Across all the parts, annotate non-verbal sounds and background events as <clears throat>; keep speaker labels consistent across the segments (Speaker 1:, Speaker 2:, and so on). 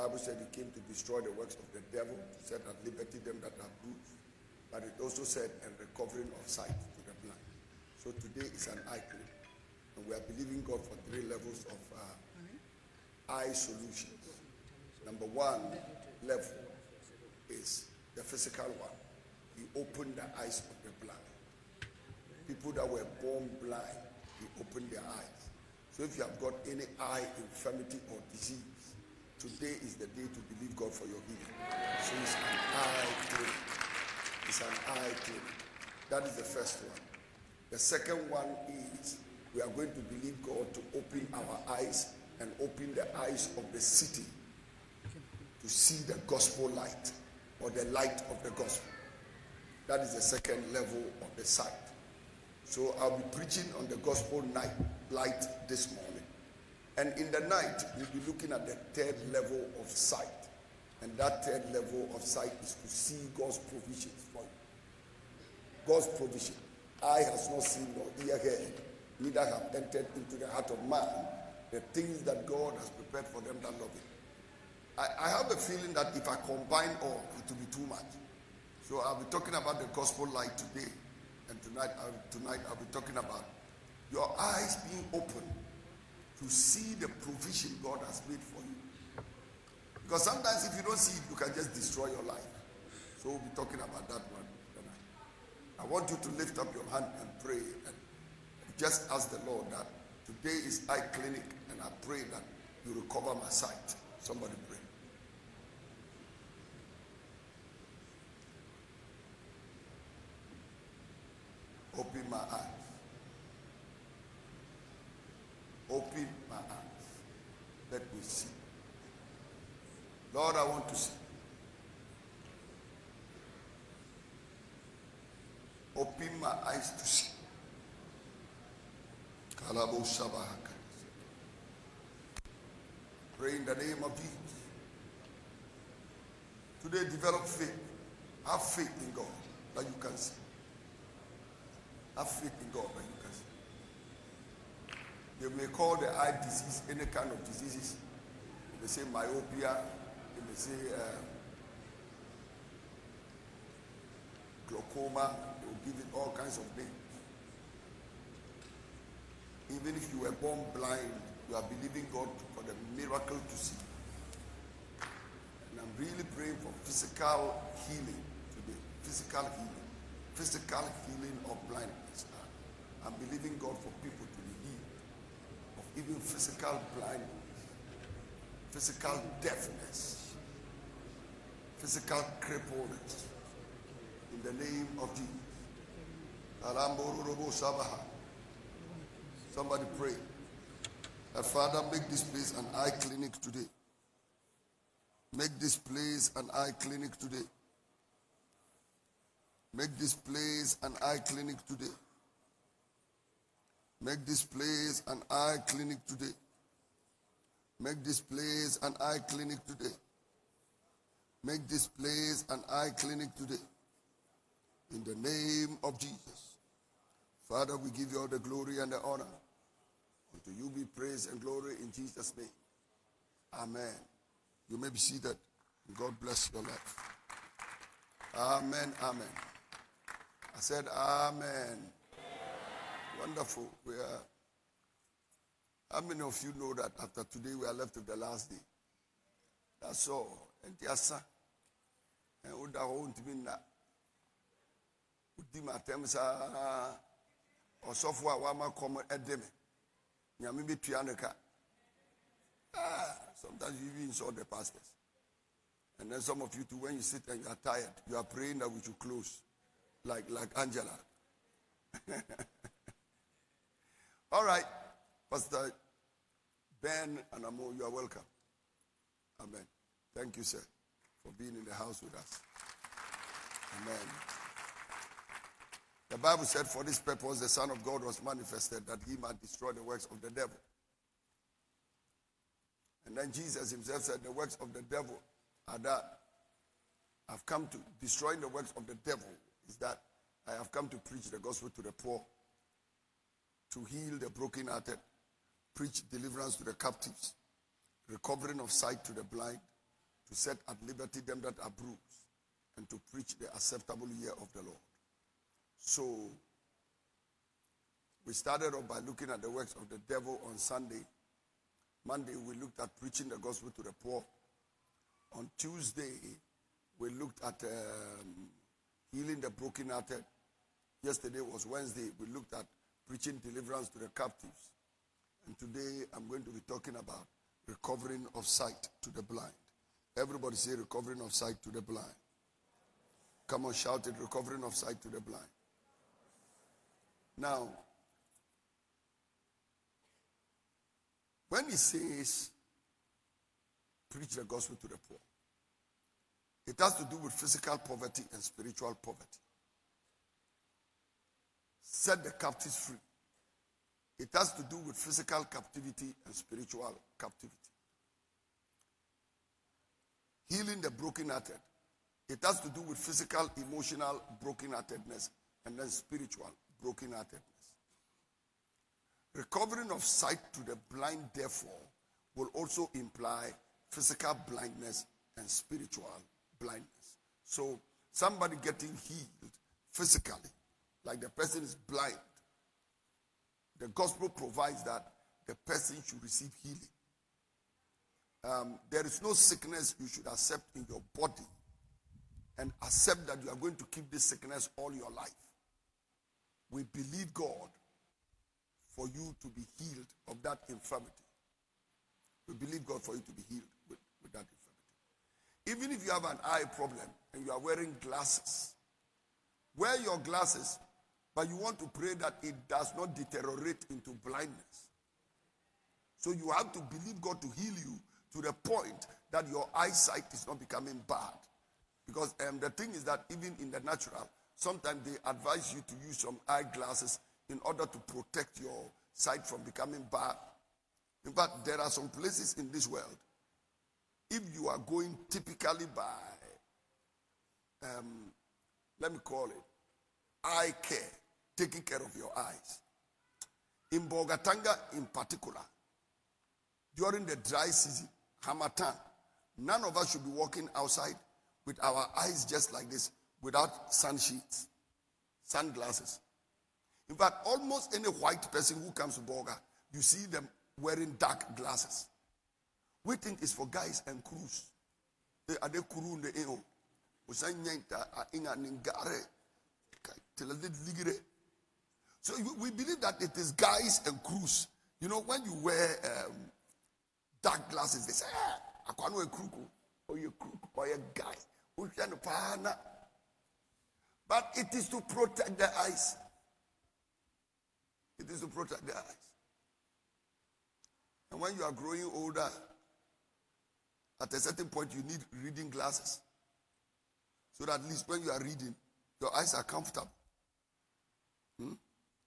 Speaker 1: Bible said he came to destroy the works of the devil, to set at liberty them that are bruised. But it also said, and recovering of sight to the blind. So today is an eye clinic. And we are believing God for three levels of uh, eye solutions. Number one level is the physical one. He opened the eyes of the blind. People that were born blind, he opened their eyes. So if you have got any eye infirmity or disease, today is the day to believe God for your healing. So it's an eye clinic. It's an eye clinic. That is the first one. The second one is we are going to believe God to open our eyes and open the eyes of the city to see the gospel light or the light of the gospel. That is the second level of the sight. So I'll be preaching on the gospel night light this morning. And in the night, we'll be looking at the third level of sight. And that third level of sight is to see God's provisions for you. God's provision. Eye has not seen nor ear heard, neither have entered into the heart of man the things that God has prepared for them that love Him. I, I have a feeling that if I combine all, it will be too much. So I'll be talking about the gospel light today, and tonight, I'll, tonight I'll be talking about your eyes being open to see the provision God has made for you. Because sometimes if you don't see it, you can just destroy your life. So we'll be talking about that one tonight. I want you to lift up your hand and pray and just ask the Lord that today is eye clinic and I pray that you recover my sight. Somebody pray. Open my eyes. Open my eyes. Let me see. Lord, I want to see. Open my eyes to see. Pray in the name of Jesus. Today, develop faith. Have faith in God that you can see. Have faith in God see. They may call the eye disease any kind of diseases. They say myopia. They may say uh, glaucoma. They will give it all kinds of names. Even if you were born blind, you are believing God for the miracle to see. And I'm really praying for physical healing today. Physical healing. Physical healing of blindness. I'm believing God for people to be healed of even physical blindness, physical deafness, physical crippleness. In the name of Jesus. Somebody pray. That Father, make this place an eye clinic today. Make this place an eye clinic today. Make this place an eye clinic today. Make this place an eye clinic today. Make this place an eye clinic today. Make this place an eye clinic today. In the name of Jesus. Father, we give you all the glory and the honor. Unto you be praise and glory in Jesus' name. Amen. You may be seated. God bless your life. Amen. Amen. I said, Amen. Wonderful. We are. How many of you know that after today we are left with the last day? That's all. And yes, and would I want to be that? Would my terms or software wama edeme? Nyame be pianoka. Ah, sometimes you even insult the pastors. And then some of you too, when you sit and you are tired, you are praying that we should close, like like Angela. <laughs> All right, Pastor Ben and Amo, you are welcome. Amen. Thank you, sir, for being in the house with us. Amen. The Bible said, For this purpose the Son of God was manifested, that he might destroy the works of the devil. And then Jesus himself said, The works of the devil are that I've come to destroy the works of the devil, is that I have come to preach the gospel to the poor, to heal the brokenhearted, preach deliverance to the captives, recovering of sight to the blind, to set at liberty them that are bruised, and to preach the acceptable year of the Lord. So, we started off by looking at the works of the devil on Sunday. Monday, we looked at preaching the gospel to the poor. On Tuesday, we looked at um, healing the brokenhearted. Yesterday was Wednesday. We looked at preaching deliverance to the captives. And today, I'm going to be talking about recovering of sight to the blind. Everybody say recovering of sight to the blind. Come on, shout it recovering of sight to the blind. Now, when he says preach the gospel to the poor, it has to do with physical poverty and spiritual poverty. Set the captives free. It has to do with physical captivity and spiritual captivity. Healing the brokenhearted. It has to do with physical, emotional brokenheartedness and then spiritual brokenheartedness. Recovering of sight to the blind, therefore, will also imply physical blindness and spiritual blindness. So, somebody getting healed physically, like the person is blind, the gospel provides that the person should receive healing. Um, there is no sickness you should accept in your body and accept that you are going to keep this sickness all your life. We believe God for you to be healed of that infirmity. We believe God for you to be healed with, with that infirmity. Even if you have an eye problem and you are wearing glasses, wear your glasses, but you want to pray that it does not deteriorate into blindness. So you have to believe God to heal you to the point that your eyesight is not becoming bad. Because um, the thing is that even in the natural, sometimes they advise you to use some eyeglasses in order to protect your sight from becoming bad. In fact, there are some places in this world, if you are going typically by, um, let me call it, eye care, taking care of your eyes. In Bolgatanga, in particular, during the dry season, Harmattan, none of us should be walking outside with our eyes just like this without sun sheets, sunglasses. In fact, almost any white person who comes to Bolga, you see them wearing dark glasses. We think it's for guys and crews. Are they crew in the? So we believe that it is guys and crews. You know, when you wear um, dark glasses, they say, I can't wear crook, or you crook, or a guy. But it is to protect the eyes. It is to protect the eyes. And when you are growing older, at a certain point, you need reading glasses. So that at least when you are reading, your eyes are comfortable.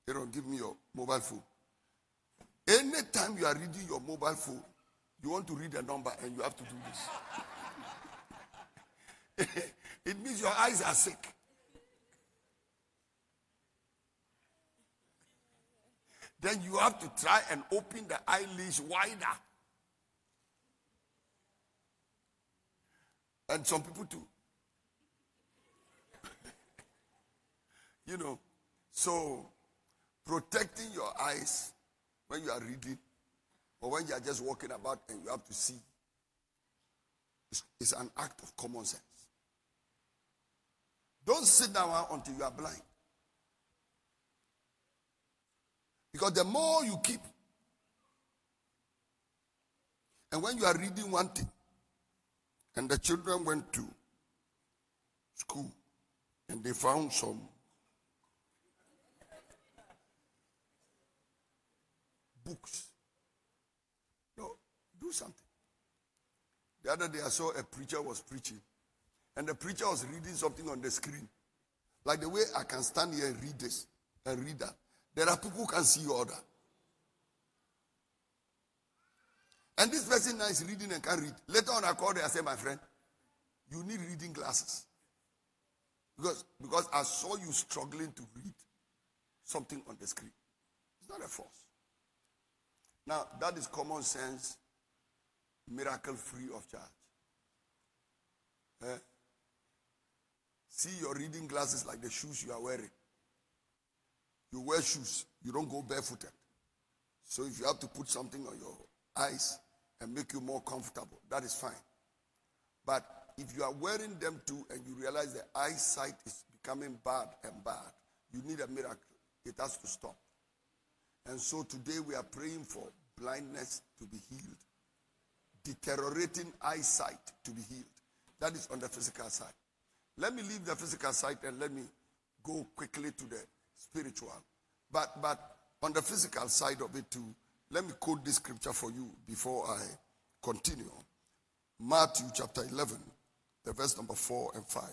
Speaker 1: Don't give me your mobile phone. Anytime you are reading your mobile phone, you want to read a number and you have to do this. <laughs> it means your eyes are sick. Then you have to try and open the eyelids wider. And some people too. <laughs> you know, so protecting your eyes when you are reading or when you are just walking about and you have to see is an act of common sense. Don't sit down until you are blind. Because the more you keep, and when you are reading one thing, and the children went to school and they found some books. No, do something. The other day I saw a preacher was preaching, and the preacher was reading something on the screen. Like the way I can stand here and read this and read that. There are people who can see order. And this person now is reading and can't read. Later on, I called her and said, My friend, you need reading glasses. Because, because I saw you struggling to read something on the screen. It's not a force. Now, that is common sense, miracle free of charge. Eh? See your reading glasses like the shoes you are wearing. You wear shoes, you don't go barefooted. So if you have to put something on your eyes and make you more comfortable, that is fine. But if you are wearing them too and you realize the eyesight is becoming bad and bad, you need a miracle. It has to stop. And so today we are praying for blindness to be healed, deteriorating eyesight to be healed. That is on the physical side. Let me leave the physical side and let me go quickly to the spiritual. But but on the physical side of it too, let me quote this scripture for you before I continue. Matthew chapter 11, the verse number 4 and 5.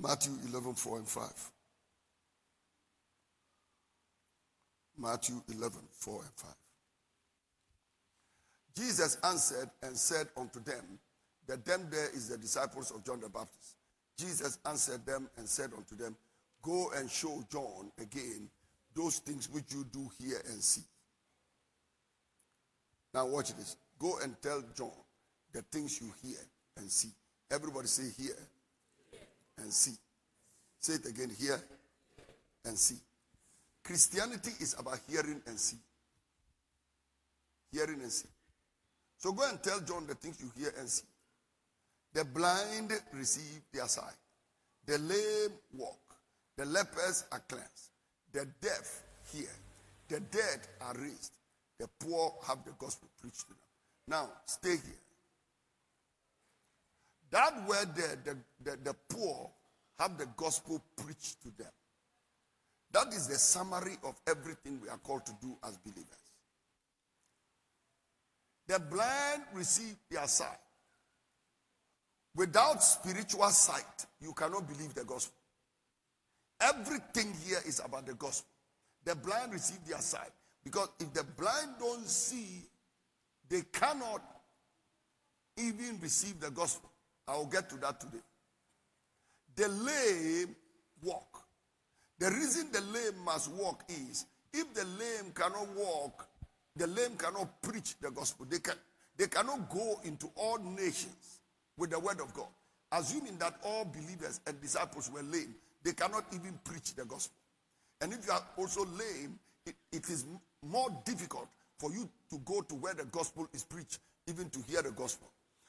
Speaker 1: Matthew 11, 4 and 5. Matthew 11, 4 and 5. Jesus answered and said unto them, that them there is the disciples of John the Baptist. Jesus answered them and said unto them, Go and show John again those things which you do hear and see. Now watch this. Go and tell John the things you hear and see. Everybody say hear and see. Say it again, hear and see. Christianity is about hearing and see. Hearing and see. So go and tell John the things you hear and see. The blind receive their sight. The lame walk. The lepers are cleansed. The deaf hear. The dead are raised. The poor have the gospel preached to them. Now, stay here. That word there, the, the, the poor have the gospel preached to them. That is the summary of everything we are called to do as believers. The blind receive their sight. Without spiritual sight, you cannot believe the gospel. Everything here is about the gospel. The blind receive their sight. Because if the blind don't see, they cannot even receive the gospel. I will get to that today. The lame walk. The reason the lame must walk is if the lame cannot walk, the lame cannot preach the gospel. They, can, they cannot go into all nations with the word of God. Assuming that all believers and disciples were lame, they cannot even preach the gospel. And if you are also lame, it, it is more difficult for you to go to where the gospel is preached, even to hear the gospel.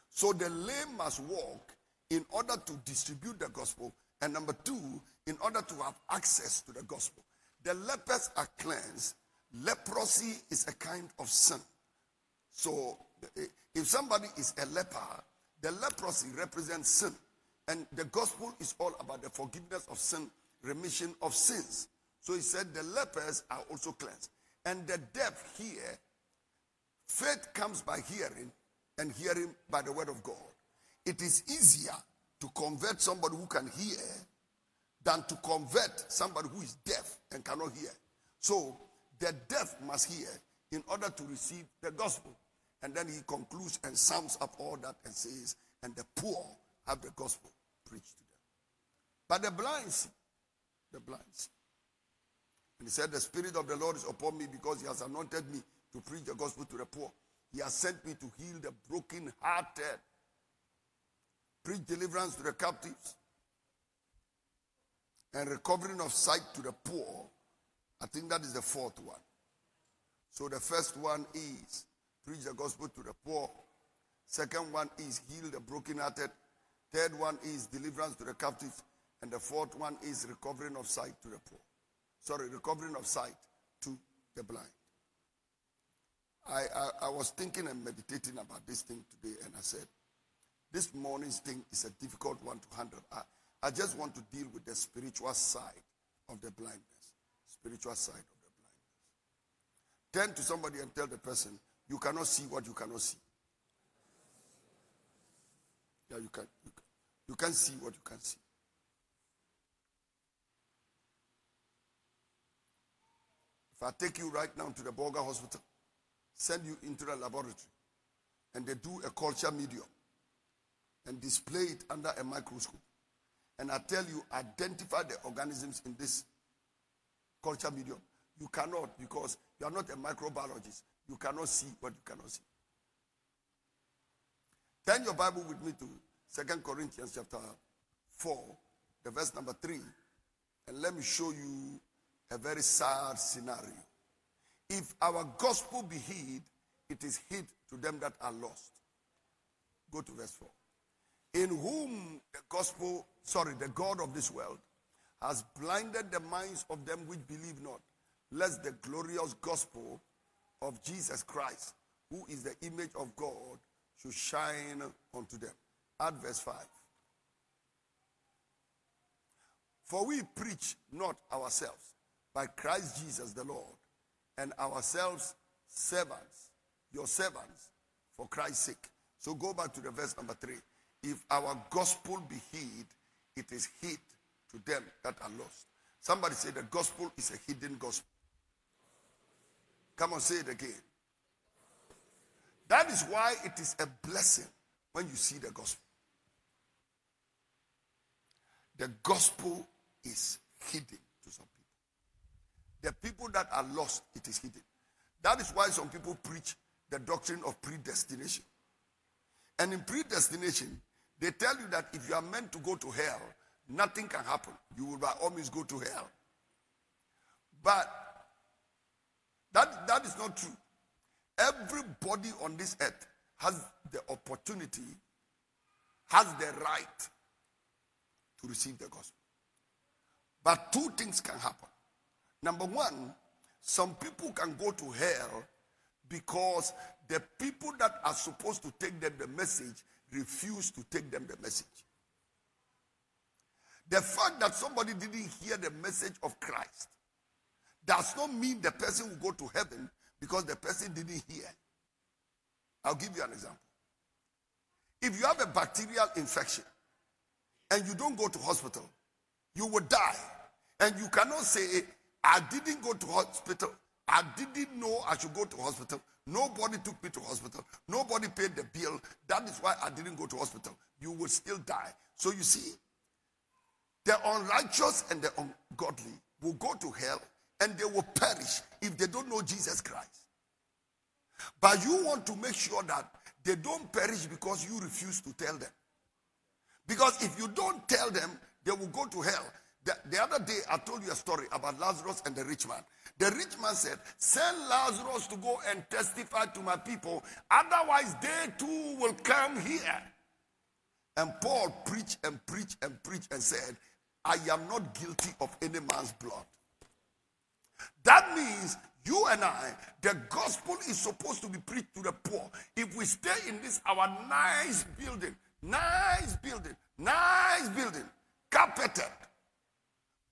Speaker 1: So the lame must walk in order to distribute the gospel, and number two, in order to have access to the gospel. The lepers are cleansed. Leprosy is a kind of sin. So eh, if somebody is a leper, the leprosy represents sin. And the gospel is all about the forgiveness of sin, remission of sins. So he said the lepers are also cleansed. And the deaf hear. Faith comes by hearing, and hearing by the word of God. It is easier to convert somebody who can hear than to convert somebody who is deaf and cannot hear. So the deaf must hear in order to receive the gospel. And then he concludes and sums up all that and says, and the poor have the gospel preached to them. But the blind see, the blind see. And he said, The Spirit of the Lord is upon me because he has anointed me to preach the gospel to the poor. He has sent me to heal the broken-hearted, preach deliverance to the captives, and recovering of sight to the poor. I think that is the fourth one. So the first one is preach the gospel to the poor. Second one is heal the brokenhearted. Third one is deliverance to the captives. And the fourth one is recovering of sight to the poor. Sorry, recovering of sight to the blind. I, I, I was thinking and meditating about this thing today, and I said, this morning's thing is a difficult one to handle. I, I just want to deal with the spiritual side of the blindness. Spiritual side of the blindness. Turn to somebody and tell the person, you cannot see what you cannot see. Yeah, you can. You, can, you can't see what you can see. If I take you right now to the Bolga Hospital, send you into the laboratory, and they do a culture medium and display it under a microscope, and I tell you, identify the organisms in this culture medium, you cannot because you are not a microbiologist. You cannot see what you cannot see. Turn your Bible with me to Second Corinthians chapter 4, the verse number 3. And let me show you a very sad scenario. If our gospel be hid, it is hid to them that are lost. Go to verse 4. In whom the gospel, sorry, the God of this world has blinded the minds of them which believe not, lest the glorious gospel of Jesus Christ, who is the image of God, should shine unto them. Add verse 5. For we preach not ourselves, but Christ Jesus the Lord, and ourselves servants, your servants, for Christ's sake. So go back to the verse number 3. If our gospel be hid, it is hid to them that are lost. Somebody say the gospel is a hidden gospel. Come on, say it again. That is why it is a blessing when you see the gospel. The gospel is hidden to some people. The people that are lost, it is hidden. That is why some people preach the doctrine of predestination. And in predestination, they tell you that if you are meant to go to hell, nothing can happen. You will by all means go to hell. But that, that is not true. Everybody on this earth has the opportunity, has the right to receive the gospel. But two things can happen. Number one, some people can go to hell because the people that are supposed to take them the message refuse to take them the message. The fact that somebody didn't hear the message of Christ does not mean the person will go to heaven because the person didn't hear. I'll give you an example. If you have a bacterial infection and you don't go to hospital, you will die. And you cannot say, I didn't go to hospital. I didn't know I should go to hospital. Nobody took me to hospital. Nobody paid the bill. That is why I didn't go to hospital. You will still die. So you see, the unrighteous and the ungodly will go to hell and they will perish if they don't know Jesus Christ. But you want to make sure that they don't perish because you refuse to tell them. Because if you don't tell them, they will go to hell. The, the, other day, I told you a story about Lazarus and the rich man. The rich man said, Send Lazarus to go and testify to my people, otherwise, they too will come here. And Paul preached and preached and preached and said, I am not guilty of any man's blood. That means you and I, the gospel is supposed to be preached to the poor. If we stay in this, our nice building, nice building, nice building, carpeted,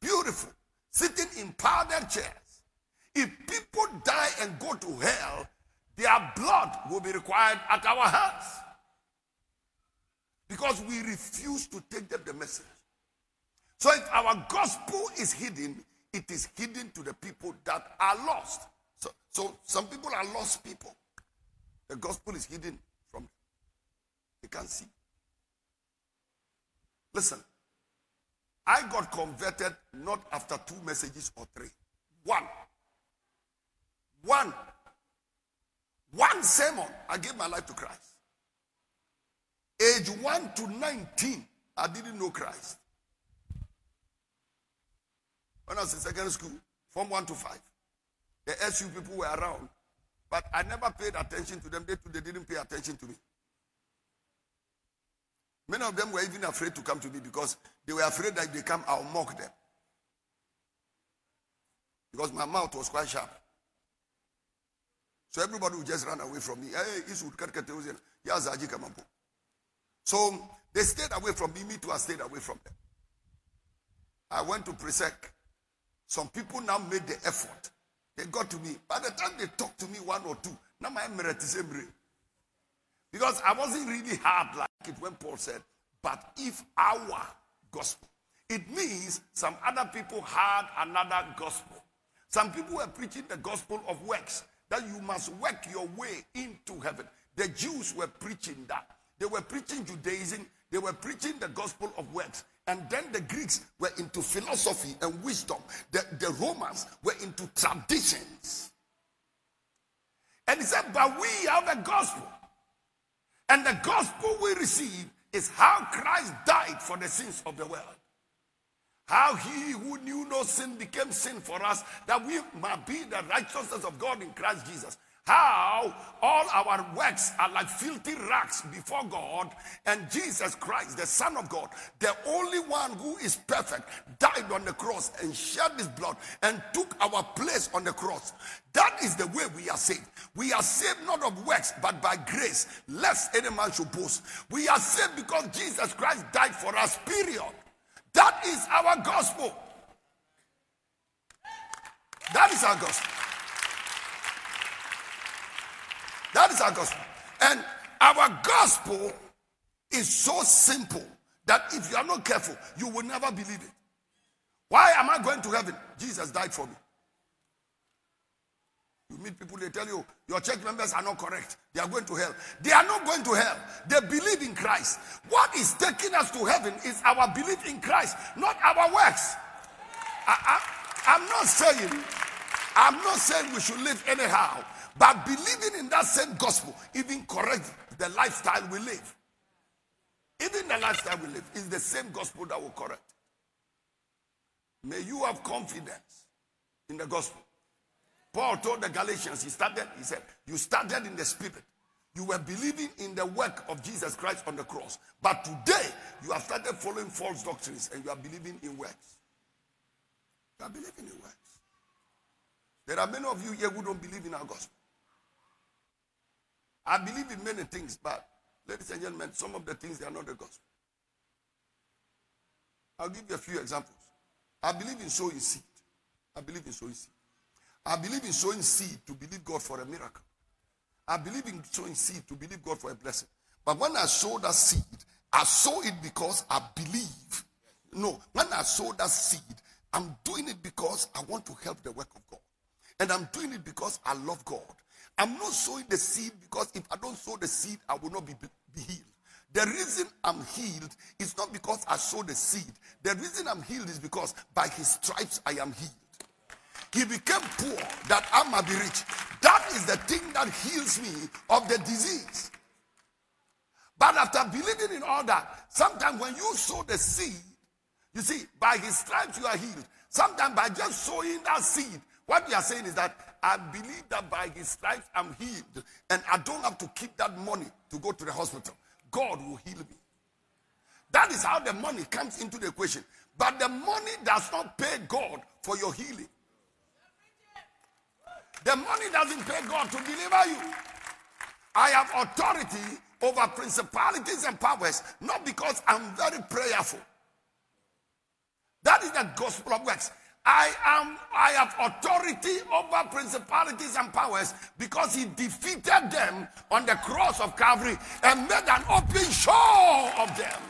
Speaker 1: beautiful, sitting in powdered chairs, if people die and go to hell, their blood will be required at our hands. Because we refuse to take them the message. So if our gospel is hidden, it is hidden to the people that are lost. So, so some people are lost people. The gospel is hidden from them. They can't see. Listen, I got converted not after two messages or three. One. One. One sermon. I gave my life to Christ. Age 1 to 19, I didn't know Christ. When I was in secondary school, from 1 to 5, the SU people were around, but I never paid attention to them. They, too, they didn't pay attention to me. Many of them were even afraid to come to me because they were afraid that if they come, I'll mock them. Because my mouth was quite sharp. So everybody would just run away from me. So they stayed away from me. Me too, I stayed away from them. I went to Presec. Some people now made the effort. They got to me. By the time they talked to me one or two, now my merit is Because I wasn't really hard like it when Paul said, but if our gospel, it means some other people had another gospel. Some people were preaching the gospel of works, that you must work your way into heaven. The Jews were preaching that. They were preaching Judaism, they were preaching the gospel of works. And then the Greeks were into philosophy and wisdom. The, the Romans were into traditions. And he said, But we have a gospel. And the gospel we receive is how Christ died for the sins of the world. How he who knew no sin became sin for us, that we might be the righteousness of God in Christ Jesus. How all our works are like filthy rags before God, and Jesus Christ, the Son of God, the only one who is perfect, died on the cross and shed his blood and took our place on the cross. That is the way we are saved. We are saved not of works, but by grace, lest any man should boast. We are saved because Jesus Christ died for us, period. That is our gospel. That is our gospel. That is our gospel. And our gospel is so simple that if you are not careful, you will never believe it. Why am I going to heaven? Jesus died for me. You meet people, they tell you your church members are not correct. They are going to hell. They are not going to hell. They believe in Christ. What is taking us to heaven is our belief in Christ, not our works. I, I, I'm not saying, I'm not saying we should live anyhow. But believing in that same gospel even correct the lifestyle we live. Even the lifestyle we live is the same gospel that will correct. May you have confidence in the gospel. Paul told the Galatians, he started, he said, You started in the spirit. You were believing in the work of Jesus Christ on the cross. But today, you have started following false doctrines and you are believing in works. You are believing in works. There are many of you here who don't believe in our gospel. I believe in many things, but ladies and gentlemen, some of the things they are not the gospel. I'll give you a few examples. I believe in sowing seed. I believe in sowing seed. I believe in sowing seed to believe God for a miracle. I believe in sowing seed to believe God for a blessing. But when I sow that seed, I sow it because I believe. No, when I sow that seed, I'm doing it because I want to help the work of God. And I'm doing it because I love God. I'm not sowing the seed because if I don't sow the seed, I will not be, be healed. The reason I'm healed is not because I sow the seed. The reason I'm healed is because by his stripes I am healed. He became poor that I might be rich. That is the thing that heals me of the disease. But after believing in all that, sometimes when you sow the seed, you see, by his stripes you are healed. Sometimes by just sowing that seed, what we are saying is that I believe that by his stripes I'm healed. And I don't have to keep that money to go to the hospital. God will heal me. That is how the money comes into the equation. But the money does not pay God for your healing. The money doesn't pay God to deliver you. I have authority over principalities and powers, not because I'm very prayerful. That is the gospel of works. I am I have authority over principalities and powers because he defeated them on the cross of Calvary and made an open show of them.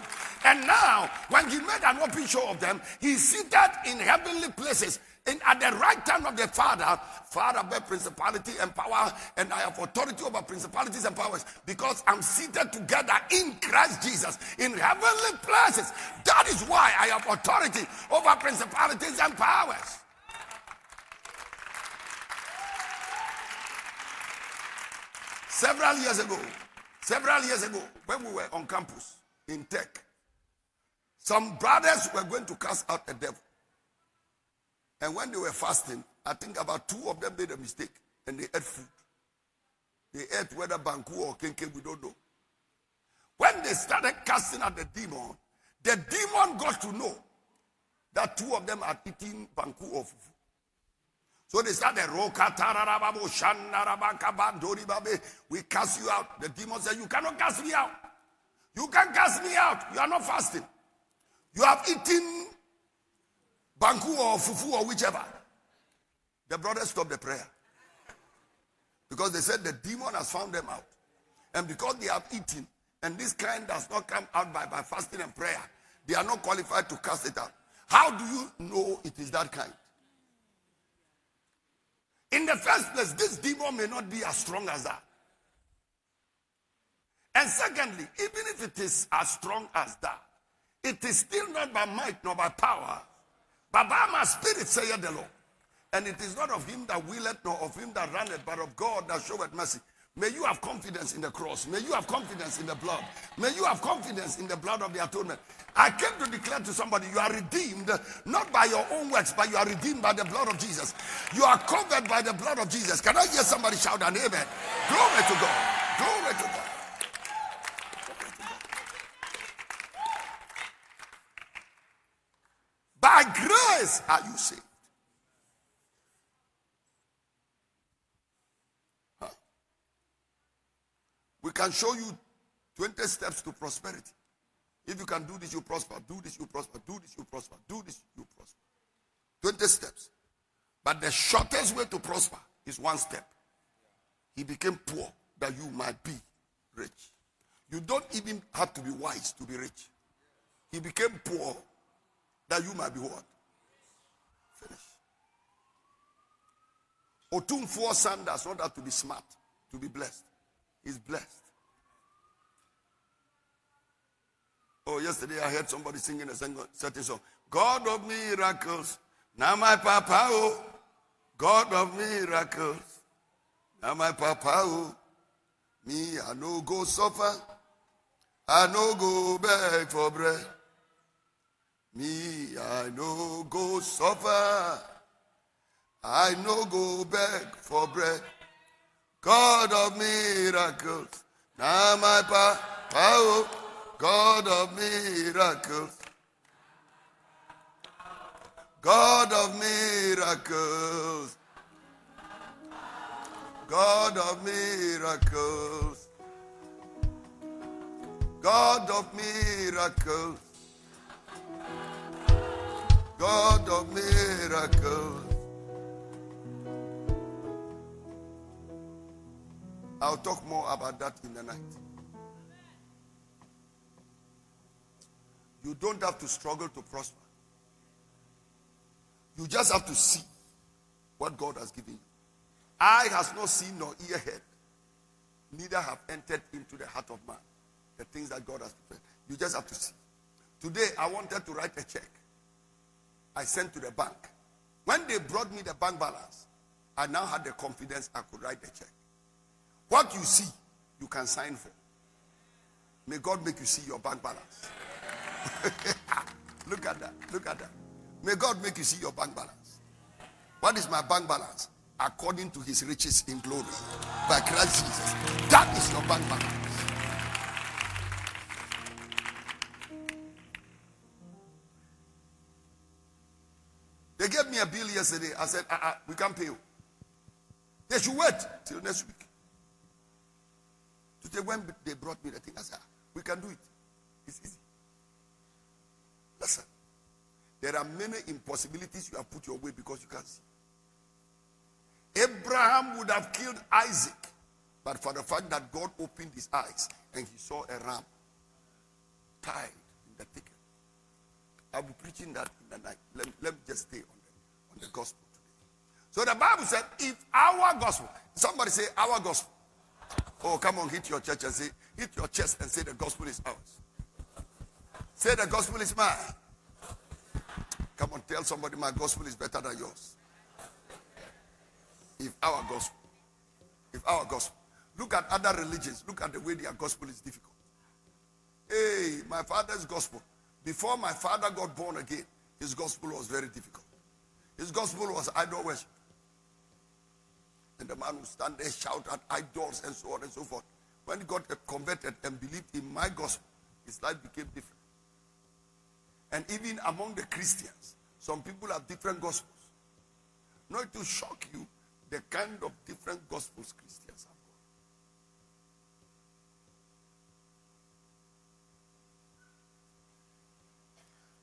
Speaker 1: And now, when he made an open show of them, he's seated in heavenly places and at the right hand of the Father, Father by principality and power, and I have authority over principalities and powers because I'm seated together in Christ Jesus in heavenly places. That is why I have authority over principalities and powers. Several years ago, several years ago, when we were on campus in tech, some brothers were going to cast out a devil. And when they were fasting, I think about two of them made a mistake and they ate food. They ate whether banku or kenkey, we don't know. When they started casting at the demon, the demon got to know that two of them are eating banku or fufu. So they started, we cast you out. The demon said, You cannot cast me out. You can't cast me out. You are not fasting. You have eaten banku or fufu or whichever. The brothers stopped the prayer. Because they said the demon has found them out. And because they have eaten, and this kind does not come out by, by fasting and prayer, they are not qualified to cast it out. How do you know it is that kind? In the first place, this demon may not be as strong as that. And secondly, even if it is as strong as that, it is still not by might nor by power, but by my spirit, saith the Lord. And it is not of him that willeth, nor of him that runneth, but of God that showeth mercy. May you have confidence in the cross. May you have confidence in the blood. May you have confidence in the blood of the atonement. I came to declare to somebody you are redeemed not by your own works, but you are redeemed by the blood of Jesus. You are covered by the blood of Jesus. Can I hear somebody shout an amen? Glory to God. Glory to God. By grace are you saved. We can show you 20 steps to prosperity. If you can do this, you prosper. Do this, you prosper. Do this, you prosper. Do this, you prosper. 20 steps. But the shortest way to prosper is one step. He became poor that you might be rich. You don't even have to be wise to be rich. He became poor that you might be what? Finish. Otumfuo's son does not have to be smart to be blessed He's blessed. Oh, yesterday I heard somebody singing a certain song. God of miracles, now my papa, oh. God of miracles, now my papa, oh. Me, I no go suffer, I no go beg for bread. Me, I no go suffer, I no go beg for bread. God of miracles. Now my power, oh. God of miracles. God of miracles. God of miracles. God of miracles. God of miracles. I'll talk more about that in the night. You don't have to struggle to prosper. You just have to see what God has given you. Eye has not seen nor ear heard, neither have entered into the heart of man the things that God has prepared. You just have to see. Today, I wanted to write a check. I sent to the bank. When they brought me the bank balance, I now had the confidence I could write the check. What you see, you can sign for. May God make you see your bank balance. <laughs> Look at that. Look at that. May God make you see your bank balance. What is my bank balance? According to his riches in glory by Christ Jesus. That is your bank balance. Me a bill yesterday. I said, uh-uh, we can't pay you. They should wait till next week. Today, when they brought me the thing, I said, ah, we can do it. It's easy. Listen, there are many impossibilities you have put your way because you can't see. Abraham would have killed Isaac, but for the fact that God opened his eyes and he saw a ram tied in the thicket. I'll be preaching that in the night. Let, let me just stay on the, gospel today. So the Bible said, if our gospel, somebody say our gospel. Oh, come on, hit your church and say, hit your chest and say the gospel is ours. Say the gospel is mine. Come on, tell somebody my gospel is better than yours. If our gospel, if our gospel, look at other religions, look at the way their gospel is difficult. Hey, my father's gospel, before my father got born again, his gospel was very difficult. His gospel was idol worship. And the man would stand there, shout at idols and so on and so forth. When he got converted and believed in my gospel, his life became different. And even among the Christians, some people have different gospels. Not to shock you the kind of different gospels Christians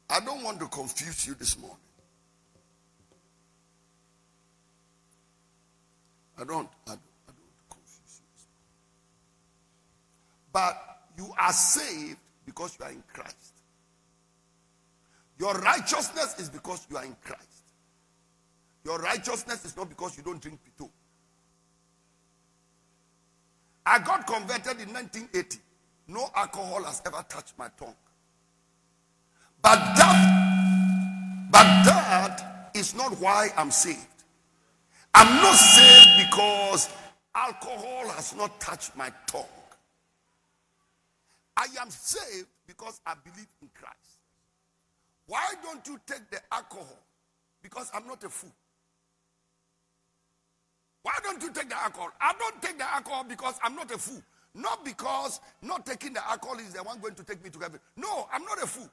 Speaker 1: have. I don't want to confuse you this morning. I don't, I don't, I don't confuse you. But you are saved because you are in Christ. Your righteousness is because you are in Christ. Your righteousness is not because you don't drink pito. I got converted in 1980. No alcohol has ever touched my tongue. But that, but that is not why I'm saved. I'm not saved because alcohol has not touched my tongue. I am saved because I believe in Christ. Why don't you take the alcohol? Because I'm not a fool. Why don't you take the alcohol? I don't take the alcohol because I'm not a fool. Not because not taking the alcohol is the one going to take me to heaven. No, I'm not a fool.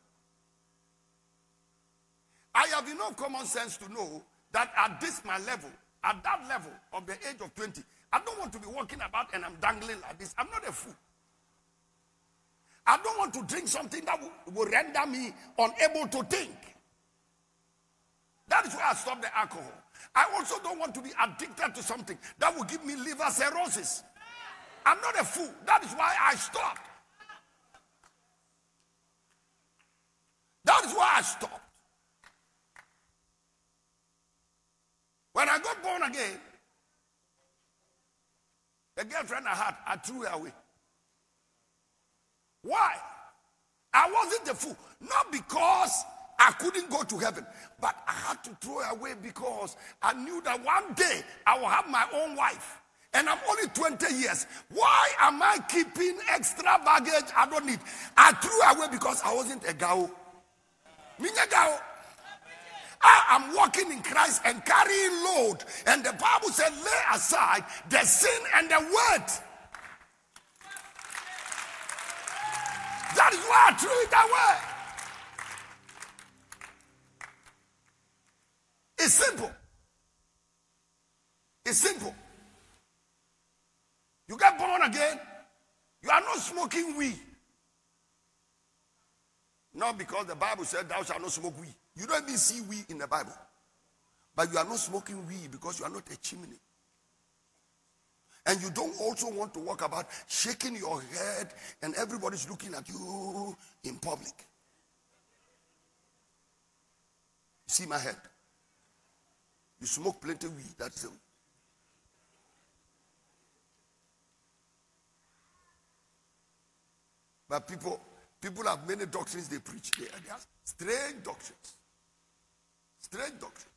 Speaker 1: I have enough common sense to know that at this my level, at that level of the age of 20, I don't want to be walking about and I'm dangling like this. I'm not a fool. I don't want to drink something that will, will render me unable to think. That is why I stopped the alcohol. I also don't want to be addicted to something that will give me liver cirrhosis. I'm not a fool. That is why I stopped. That is why I stopped. When I got born again, the girlfriend I had, I threw her away. Why? I wasn't a fool. Not because I couldn't go to heaven, but I had to throw her away because I knew that one day I will have my own wife. And I'm only 20 years. Why am I keeping extra baggage I don't need? I threw away because I wasn't a gao. Minya gao. I am walking in Christ and carrying load. And the Bible said, lay aside the sin and the word. That is why I threw it away. It's simple. It's simple. You get born again, you are not smoking weed. Not because the Bible said thou shalt not smoke weed. You don't even see weed in the Bible. But you are not smoking weed because you are not a chimney. And you don't also want to walk about shaking your head and everybody's looking at you in public. You see my head? You smoke plenty weed, that's it. But people, people have many doctrines they preach. They, they have strange doctrines. Strange doctrines.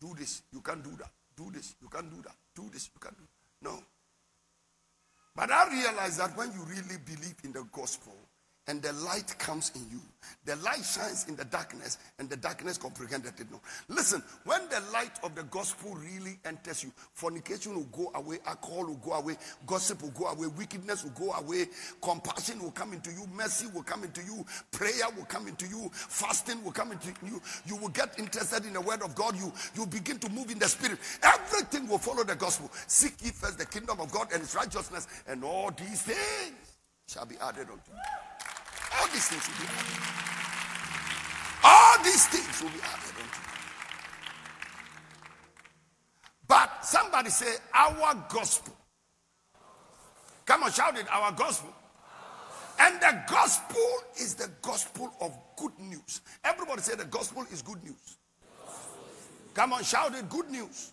Speaker 1: Do this, you can't do that. Do this, you can't do that. Do this, you can't do. No. But I realize that when you really believe in the gospel, and the light comes in you. The light shines in the darkness, and the darkness comprehended it not. Listen, when the light of the gospel really enters you, fornication will go away, alcohol will go away, gossip will go away, wickedness will go away, compassion will come into you, mercy will come into you, prayer will come into you, fasting will come into you. You will get interested in the word of God. You you begin to move in the spirit. Everything will follow the gospel. Seek ye first the kingdom of God and His righteousness, and all these things shall be added unto you. All these things will be added. All these things will be added unto you. But somebody say, our gospel. Come on, shout it, our gospel. And the gospel is the gospel of good news. Everybody say the gospel is good news. Come on, shout it, good news.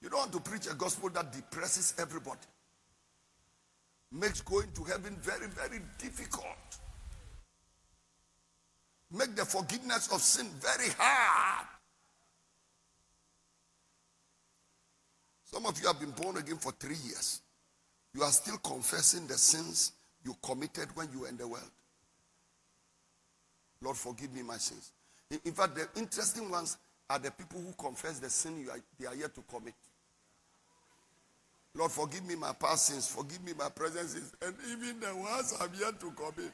Speaker 1: You don't want to preach a gospel that depresses everybody makes going to heaven very, very difficult. Make the forgiveness of sin very hard. Some of you have been born again for three years. You are still confessing the sins you committed when you were in the world. Lord, forgive me my sins. In, fact, the interesting ones are the people who confess the sin you are, they are yet to commit. Lord, forgive me my past sins, forgive me my present sins, and even the ones I'm yet to commit.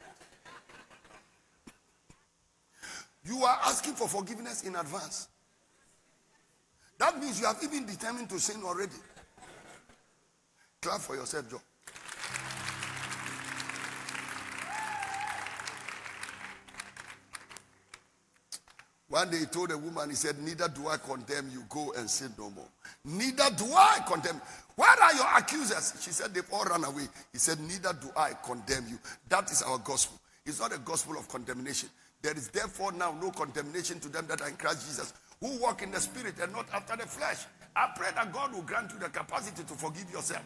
Speaker 1: You are asking for forgiveness in advance. That means you have even determined to sin already. Clap for yourself, Joe. One day he told a woman, he said, Neither do I condemn you, go and sin no more. Neither do I condemn. Where are your accusers? She said, They've all run away. He said, Neither do I condemn you. That is our gospel. It's not a gospel of condemnation. There is therefore now no condemnation to them that are in Christ Jesus, who walk in the spirit and not after the flesh. I pray that God will grant you the capacity to forgive yourself.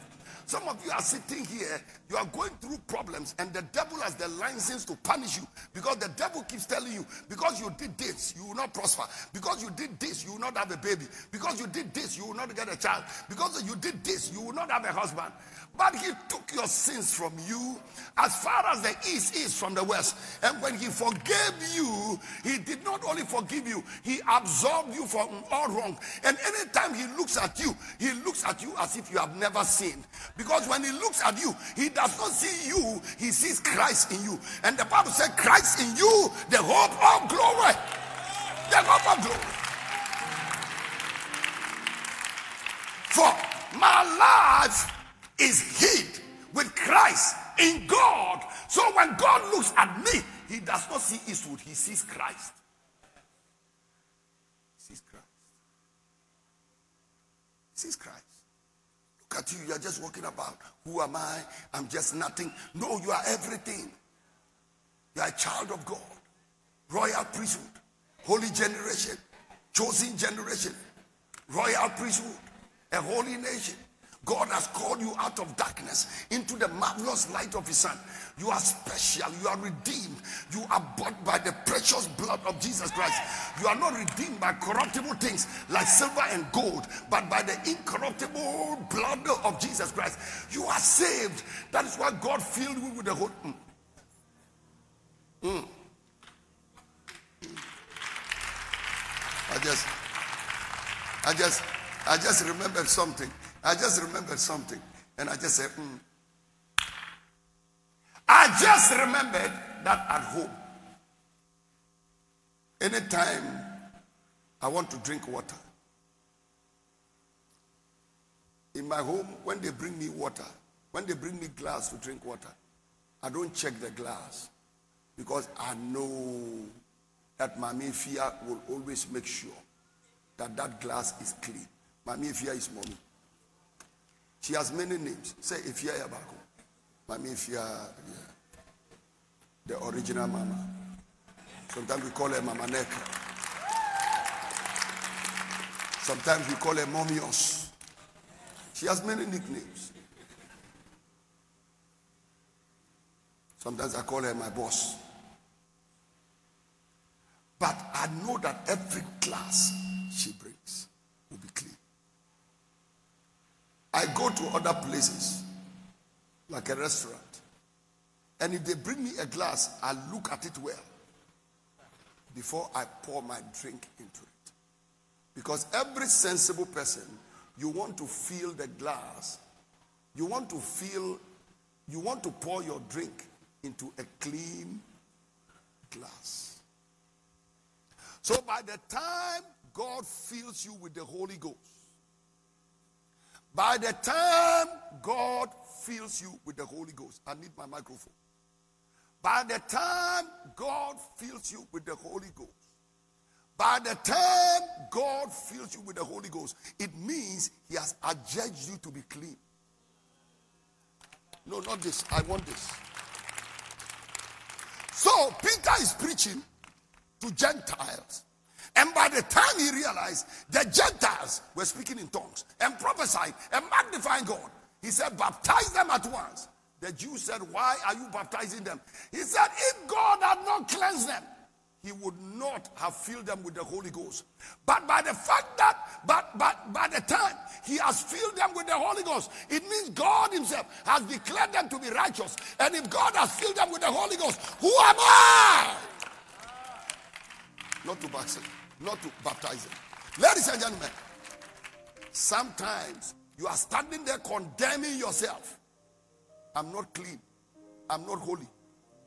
Speaker 1: Some of you are sitting here, you are going through problems, and the devil has the license to punish you because the devil keeps telling you, because you did this, you will not prosper. Because you did this, you will not have a baby. Because you did this, you will not get a child. Because you did this, you will not have a husband. But he took your sins from you as far as the east is from the west. And when he forgave you, he did not only forgive you, he absolved you from all wrong. And anytime he looks at you, he looks at you as if you have never sinned. Because when he looks at you, he does not see you, he sees Christ in you. And the Bible said, Christ in you, the hope of glory. The hope of glory. For my life is hid with Christ in God. So when God looks at me, he does not see Eastwood, he sees Christ. He sees Christ. He sees Christ. Look at you, you are just walking about. Who am I? I'm just nothing. No, you are everything. You are a child of God, royal priesthood, holy generation, chosen generation, royal priesthood, a holy nation. God has called you out of darkness into the marvelous light of His Son. You are special. You are redeemed. You are bought by the precious blood of Jesus Christ. You are not redeemed by corruptible things like silver and gold, but by the incorruptible blood of Jesus Christ. You are saved. That is why God filled you with the Holy. Mm. Mm. I just, I just, I just remembered something. I just remembered something. And I just said, mm. I just remembered that at home. Anytime I want to drink water, in my home, when they bring me water, when they bring me glass to drink water, I don't check the glass because I know that Mami Fia will always make sure that that glass is clean. Mami Fia is mommy. She has many names. Say Ifia Yabako. Mami the original mama. Sometimes we call her Mama Neck. Sometimes we call her Momios. She has many nicknames. Sometimes I call her my boss. But I know that every class she brings will be clean. I go to other places, like a restaurant, and if they bring me a glass, I look at it well before I pour my drink into it. Because every sensible person, you want to fill the glass, you want to fill, you want to pour your drink into a clean glass. So by the time God fills you with the Holy Ghost, by the time God fills you with the Holy Ghost, I need my microphone. By the time God fills you with the Holy Ghost, by the time God fills you with the Holy Ghost, it means He has adjudged you to be clean. No, not this. I want this. So Peter is preaching to Gentiles. And by the time he realized the Gentiles were speaking in tongues and prophesying and magnifying God, he said, Baptize them at once. The Jews said, Why are you baptizing them? He said, If God had not cleansed them, he would not have filled them with the Holy Ghost. But by the fact that, but, but by the time he has filled them with the Holy Ghost, it means God himself has declared them to be righteous. And if God has filled them with the Holy Ghost, who am I? Not to backslide not to baptize them. Ladies and gentlemen, sometimes you are standing there condemning yourself. I'm not clean. I'm not holy.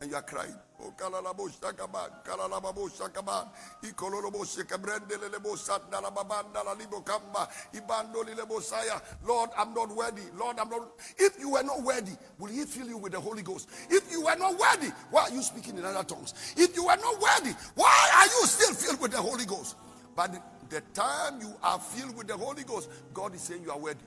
Speaker 1: And you are crying. Oh, kalalabo shakaban, kalalabo shakaban, ikololobo shekabrende lelebo satnalababanda lalibo kamba, ibando lilebo saya. Lord, I'm not worthy. Lord, I'm not. If you were not worthy, will He fill you with the Holy Ghost? If you were not worthy, why are you speaking in other tongues? If you were not worthy, why are you still filled with the Holy Ghost? But the time you are filled with the Holy Ghost, God is saying you are worthy.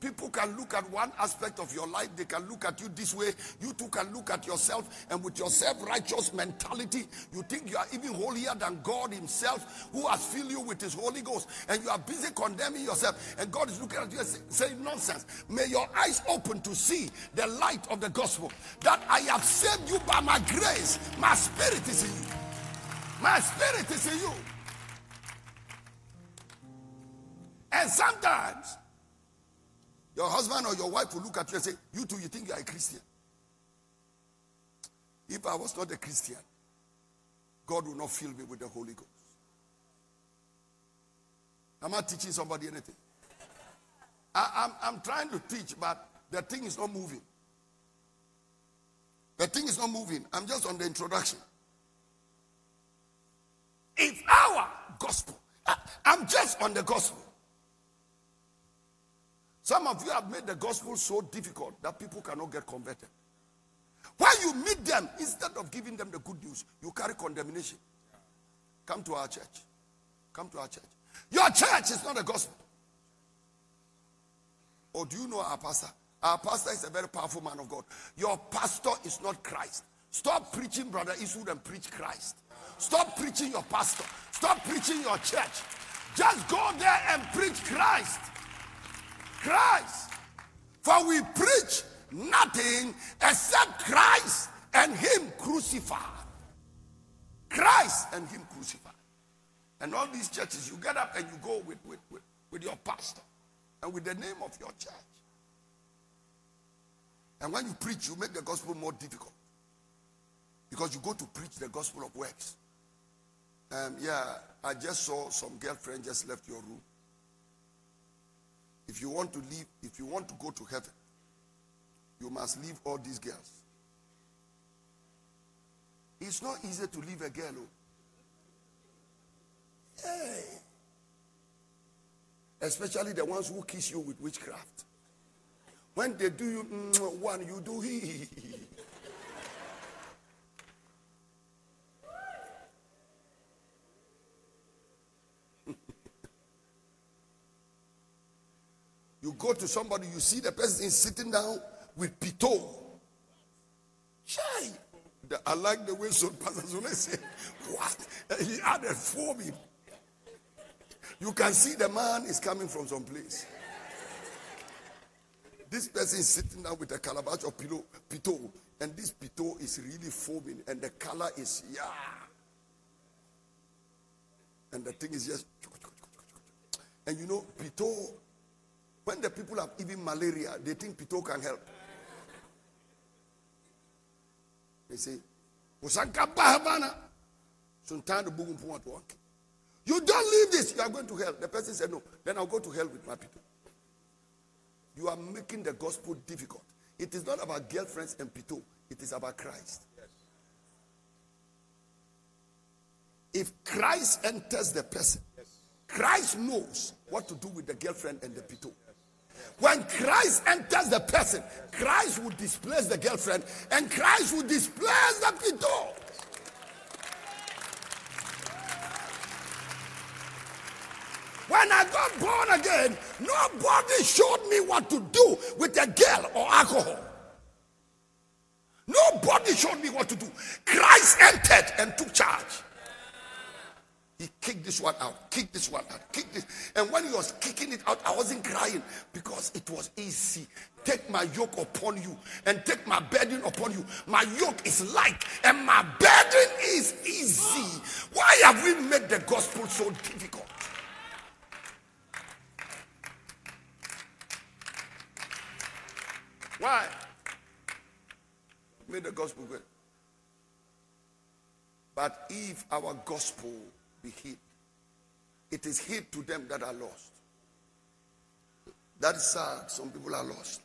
Speaker 1: People can look at one aspect of your life, they can look at you this way. You too can look at yourself, and with your self righteous mentality, you think you are even holier than God Himself, who has filled you with His Holy Ghost, and you are busy condemning yourself. And God is looking at you and saying, Nonsense. May your eyes open to see the light of the gospel that I have saved you by my grace. My spirit is in you. My spirit is in you. And sometimes your husband or your wife will look at you and say, You too, you think you are a Christian. If I was not a Christian, God will not fill me with the Holy Ghost. Am I teaching somebody anything? I, am I'm, I'm trying to teach, but the thing is not moving. The thing is not moving. I'm just on the introduction. If our gospel, I, I'm just on the gospel. Some of you have made the gospel so difficult that people cannot get converted. When you meet them, instead of giving them the good news, you carry condemnation. Come to our church. Come to our church. Your church is not a gospel. Or do you know our pastor? Our pastor is a very powerful man of God. Your pastor is not Christ. Stop preaching, brother Eastwood, and preach Christ. Stop preaching your pastor. Stop preaching your church. Just go there and preach Christ. Christ. For we preach nothing except Christ and Him crucified. Christ and Him crucified. And all these churches, you get up and you go with, with, with, with your pastor and with the name of your church. And when you preach, you make the gospel more difficult. Because you go to preach the gospel of works. Um, yeah, I just saw some girlfriend just left your room. If you want to leave, if you want to go to heaven, you must leave all these girls. It's not easy to leave a girl. Oh. Hey. Especially the ones who kiss you with witchcraft. When they do you mm, one, you do <laughs> he. You go to somebody, you see the person is sitting down with pito. Chai. I like the way so Pastor Zule said, what? He added foam in. You can see the man is coming from some place. This person is sitting down with a calabash of pillow, pito, and this pito is really foaming, and the color is yeah. And the thing is just, and you know, pito when the people have even malaria, they think Pito can help. They say, You don't leave this, you are going to hell. The person said, No, then I'll go to hell with my people. You are making the gospel difficult. It is not about girlfriends and pito, it is about Christ. If Christ enters the person, Christ knows what to do with the girlfriend and the pito. When Christ enters the person, Christ will displace the girlfriend and Christ will displace the pito. When I got born again, nobody showed me what to do with a girl or alcohol. Nobody showed me what to do. Christ entered and took charge. He kicked this one out, kicked this one out, kicked this. And when he was kicking it out, I wasn't crying because it was easy. Take my yoke upon you and take my burden upon you. My yoke is light and my burden is easy. Why have we made the gospel so difficult? Why? Made the gospel good. But if our gospel be hid. It is hid to them that are lost. That is sad. Some people are lost.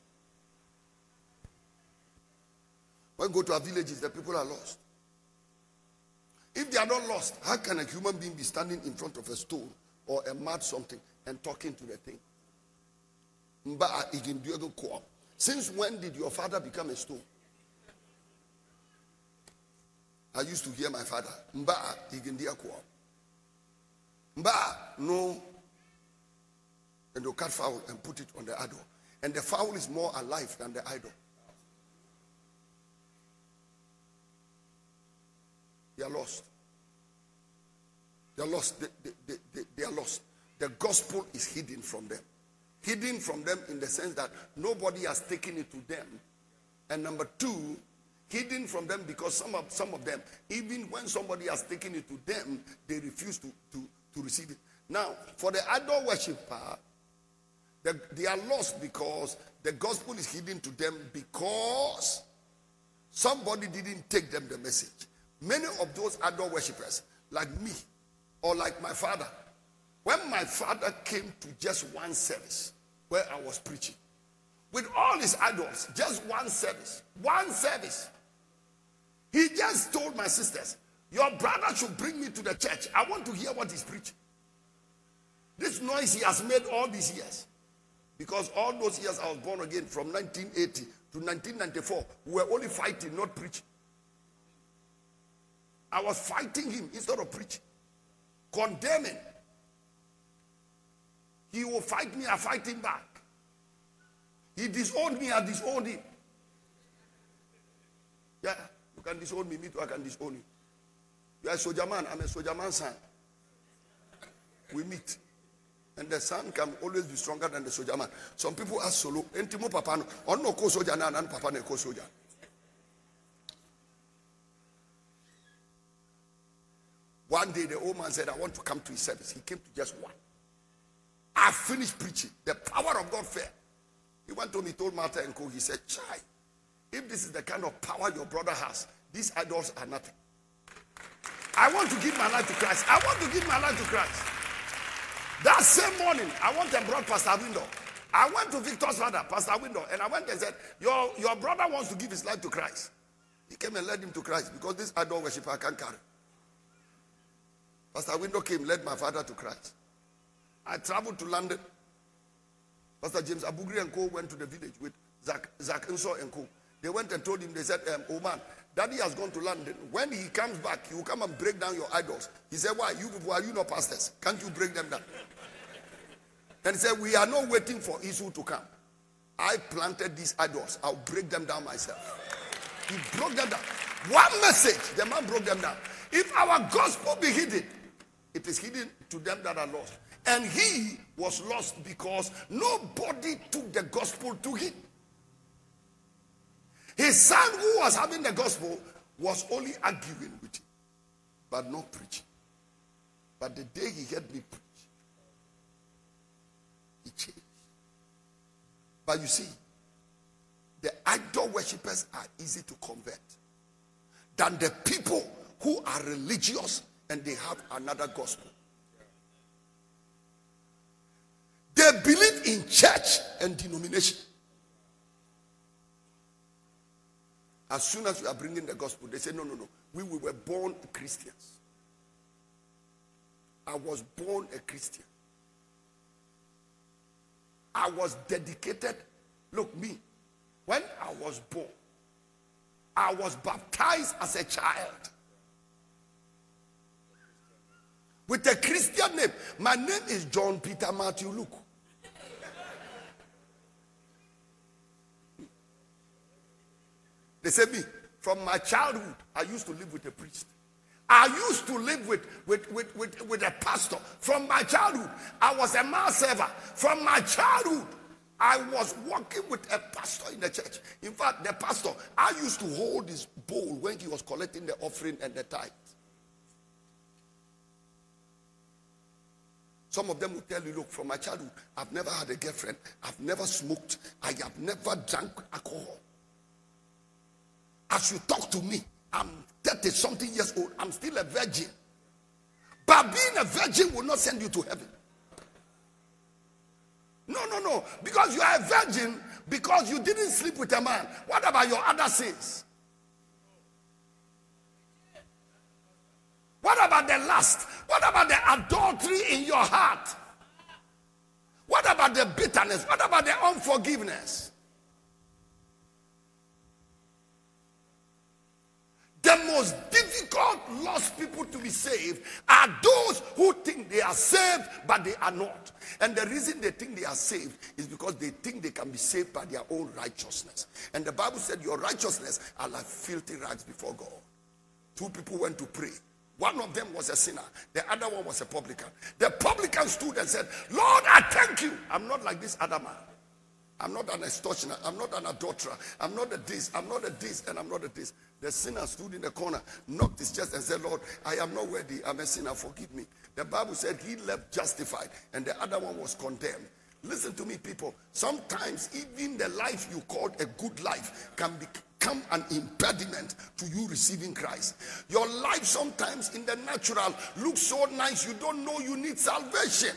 Speaker 1: When you go to our villages, the people are lost. If they are not lost, how can a human being be standing in front of a stone or a mud something and talking to the thing? Since when did your father become a stone? I used to hear my father. Mba, no. And they'll cut fowl and put it on the idol. And the fowl is more alive than the idol. They are lost. They are lost. They, they, they, they, are lost. The gospel is hidden from them. Hidden from them in the sense that nobody has taken it to them. And number two, hidden from them because some of some of them, even when somebody has taken it to them, they refuse to, to, to receive it. Now, for the idol worshiper, uh, the, they are lost because the gospel is hidden to them because somebody didn't take them the message. Many of those idol worshippers, like me or like my father, when my father came to just one service where I was preaching, with all his idols, just one service, one service, he just told my sisters, Your brother should bring me to the church. I want to hear what he's preaching. This noise he has made all these years. Because all those years I was born again from 1980 to 1994, we were only fighting, not preaching. I was fighting him instead of preaching, condemning. He will fight me, I fight him back. He disowned me, I disowned him. Yeah, you can disown me, me too, I can disown you. You are a soldier man, I'm a soldier man son. We meet. And the son can always be stronger than the soldier man. Some people are solo. Entimo papa no. On no ko soldier na nan papa ne ko soldier. One day the old man said, I want to come to his service. He came to just one. I finished preaching. The power of God fell. He went to me, told Martha and Co. He said, Chai, if this is the kind of power your brother has, these idols are nothing. I want to give my life to Christ. I want to give my life to Christ. That same morning, I went and brought Pastor Window. I went to Victor's father, Pastor Window, and I went and said, your, your brother wants to give his life to Christ. He came and led him to Christ because this idol worshiper I can't carry. Pastor Window came, led my father to Christ. I traveled to London. Pastor James Abugri and Co. went to the village with Zach, Zach and Co. They went and told him, they said, um, oh man, daddy has gone to London. When he comes back, he will come and break down your idols. He said, why? You people, are you not pastors? Can't you break them down? And he said, we are not waiting for Israel to come. I planted these idols. I'll break them down myself. He broke them down. One message, the man broke them down. If our gospel be hidden, it is hidden to them that are lost. And he was lost because nobody took the gospel to him. His son, who was having the gospel, was only arguing with him, but not preaching. But the day he heard me preach, he changed. But you see, the idol worshippers are easy to convert than the people who are religious and they have another gospel. They believe in church and denomination. As soon as we are bringing the gospel, they say, No, no, no. We, we were born Christians. I was born a Christian. I was dedicated. Look, me, when I was born, I was baptized as a child with a Christian name. My name is John Peter Matthew Luke. They said me, from my childhood, I used to live with a priest. I used to live with, with, with, with, with a pastor. From my childhood, I was a man server. From my childhood, I was working with a pastor in the church. In fact, the pastor, I used to hold his bowl when he was collecting the offering and the tithe. Some of them will tell you, look, from my childhood, I've never had a girlfriend, I've never smoked, I have never drank alcohol. As you talk to me, I'm 30 something years old, I'm still a virgin. But being a virgin will not send you to heaven. No, no, no. Because you are a virgin, because you didn't sleep with a man. What about your other sins? What about the lust? What about the adultery in your heart? What about the bitterness? What about the unforgiveness? The most difficult lost people to be saved are those who think they are saved, but they are not. And the reason they think they are saved is because they think they can be saved by their own righteousness. And the Bible said, Your righteousness are like filthy rags before God. Two people went to pray. One of them was a sinner, the other one was a publican. The publican stood and said, Lord, I thank you. I'm not like this other man. I'm not an extortioner. I'm not an adulterer. I'm not a this. I'm not a this, and I'm not a this. The sinner stood in the corner, knocked his chest, and said, Lord, I am not worthy. I'm a sinner. Forgive me. The Bible said he left justified, and the other one was condemned. Listen to me, people. Sometimes even the life you called a good life can become an impediment to you receiving Christ. Your life sometimes in the natural looks so nice, you don't know you need salvation.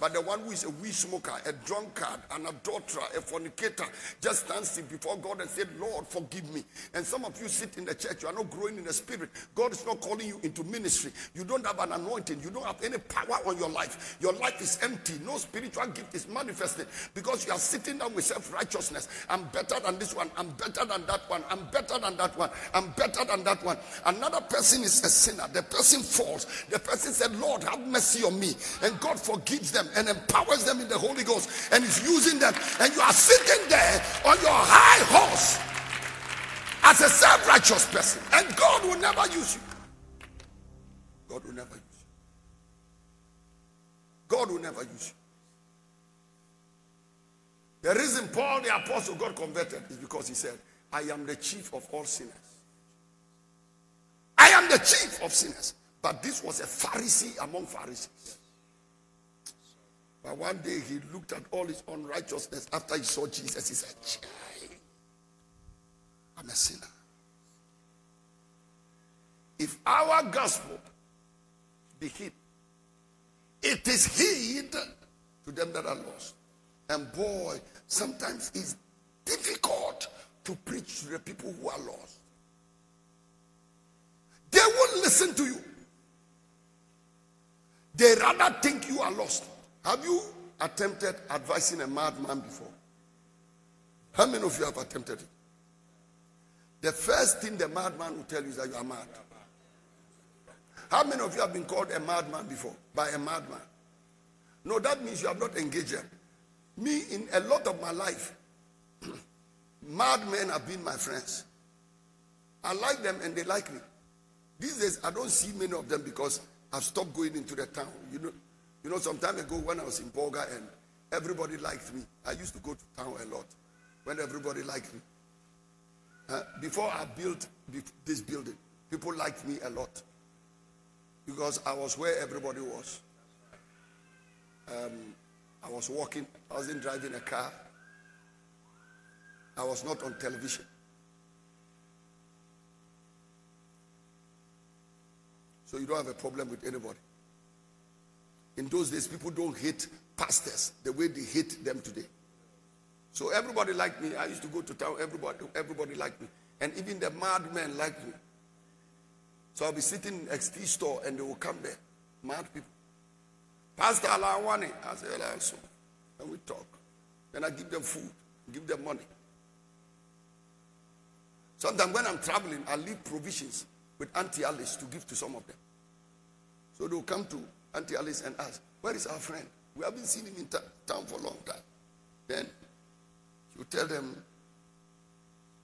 Speaker 1: But the one who is a weed smoker, a drunkard, an adulterer, a fornicator, just stands before God and said, Lord, forgive me. And some of you sit in the church, you are not growing in the spirit. God is not calling you into ministry. You don't have an anointing. You don't have any power on your life. Your life is empty. No spiritual gift is manifested because you are sitting down with self-righteousness. I'm better than this one. I'm better than that one. I'm better than that one. I'm better than that one. Another person is a sinner. The person falls. The person said, Lord, have mercy on me. And God forgives them and empowers them in the Holy Ghost and is using them. And you are sitting there on your high horse as a self righteous person. And God will never use you. God will never use you. God will never use you. The reason Paul the apostle got converted is because he said, I am the chief of all sinners. I am the chief of sinners. But this was a Pharisee among Pharisees. But one day he looked at all his unrighteousness after he saw Jesus. He said, I'm a sinner. If our gospel be hid, it is hid to them that are lost. And boy, sometimes it's difficult to preach to the people who are lost. They won't listen to you. They rather think you are lost. Have you attempted advising a madman before? How many of you have attempted it? The first thing the madman will tell you is that you are mad. How many of you have been called a madman before by a madman? No, that means you have not engaged them. Me, in a lot of my life, <clears throat> madmen have been my friends. I like them and they like me. These days, I don't see many of them because I've stopped going into the town. You know, you know, some time ago when I was in Bolga and everybody liked me, I used to go to town a lot when everybody liked me. Uh, before I built this building, people liked me a lot because I was where everybody was. Um, I was walking, I wasn't driving a car, I was not on television. So you don't have a problem with anybody. In those days, people don't hate pastors the way they hate them today. So everybody liked me. I used to go to town, everybody, everybody liked me. And even the madmen liked me. So I'll be sitting in XT store and they will come there. Mad people. Pastor Alawani. I say, also. And we talk. Then I give them food, give them money. Sometimes when I'm traveling, I leave provisions with Auntie Alice to give to some of them. So they'll come to Auntie Alice and ask, Where is our friend? We haven't seen him in town for a long time. Then you tell them,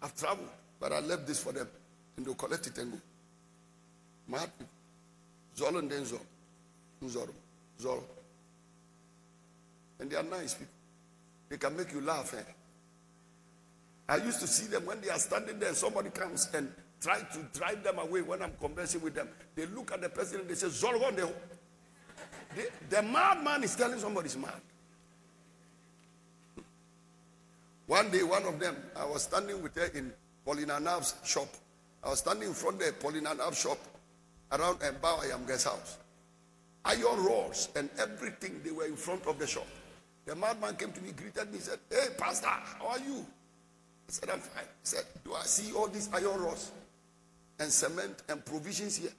Speaker 1: I've traveled, but I left this for them. And they'll collect it and go. Mad. Zol and then Zol. Zoro. Zoro. And they are nice people. They can make you laugh. Eh? I used to see them when they are standing there, somebody comes and try to drive them away when I'm conversing with them. They look at the person and they say, Zolgon, the, the, madman is telling somebody's mad. One day, one of them, I was standing with her in Paulina Nav's shop. I was standing in front of Paulina Nav shop around Mbao guest house. Iron rods and everything, they were in front of the shop. The madman came to me, greeted me, said, Hey, Pastor, how are you? I said, I'm fine. He said, Do I see all these iron rods and cement and provisions here?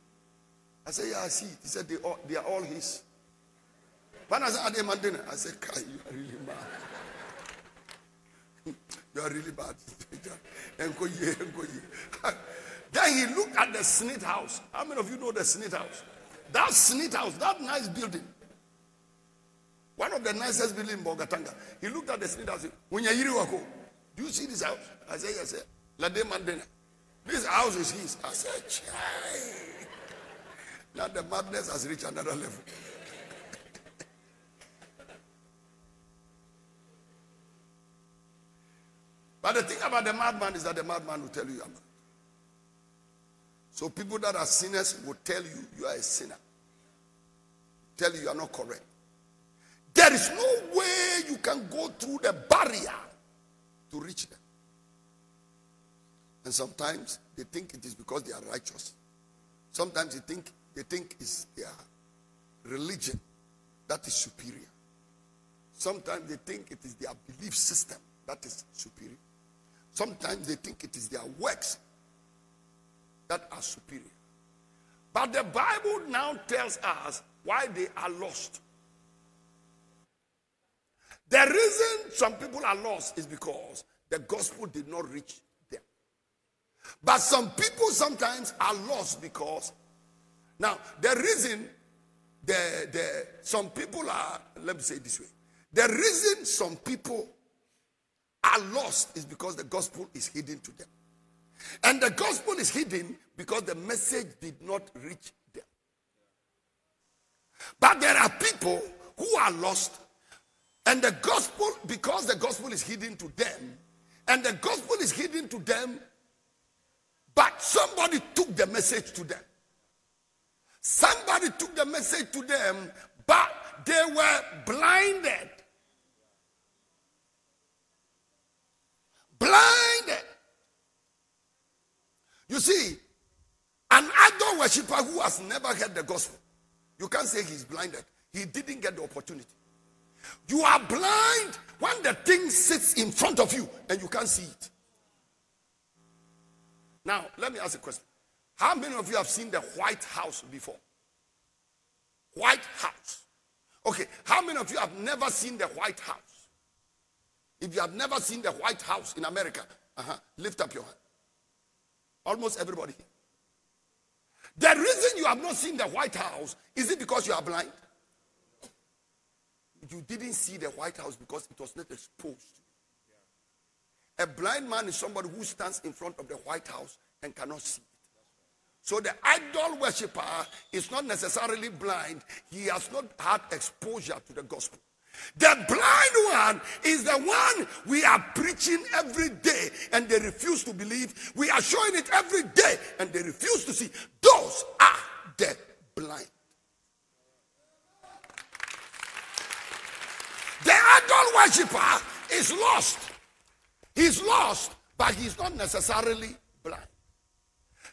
Speaker 1: I said, Yeah, I see. He said, They, all, they are all his. When I said, Are they Mandina? I said, Kai, you are really mad. <laughs> you are really bad. <laughs> <laughs> Then he looked at the Smith house. How many of you know the Smith house? That Smith house, that nice building. One of the nicest buildings in Bolgatanga. He looked at the Smith house. You do you see this house? I said, yes, sir. This house is his. I said, Chai. Now the madness has reached another level. But the thing about the madman is that the madman will tell you I'm So people that are sinners will tell you you are a sinner. Tell you you are not correct. There is no way you can go through the barrier to reach them. And sometimes they think it is because they are righteous. Sometimes they think they think it's their religion that is superior. Sometimes they think it is their belief system that is superior. Sometimes they think it is their works that are superior. But the Bible now tells us why they are lost. The reason some people are lost is because the gospel did not reach them. But some people sometimes are lost because now the reason the, the some people are let me say this way the reason some people are lost is because the gospel is hidden to them and the gospel is hidden because the message did not reach them but there are people who are lost and the gospel, because the gospel is hidden to them, and the gospel is hidden to them, but somebody took the message to them. Somebody took the message to them, but they were blinded. Blinded. You see, an idol worshiper who has never heard the gospel, you can't say he's blinded. He didn't get the opportunity. You are blind when the thing sits in front of you and you can't see it. Now, let me ask a question. How many of you have seen the White House before? White House. Okay, how many of you have never seen the White House? If you have never seen the White House in America, uh-huh, lift up your hand. Almost everybody. The reason you have not seen the White House is it because you are blind? you didn't see the White House because it was not exposed. A blind man is somebody who stands in front of the White House and cannot see it. So the idol worshiper is not necessarily blind, he has not had exposure to the gospel. The blind one is the one we are preaching every day and they refuse to believe. We are showing it every day and they refuse to see. Those are the blind. The idol worshiper is lost. He's lost, but he's not necessarily blind.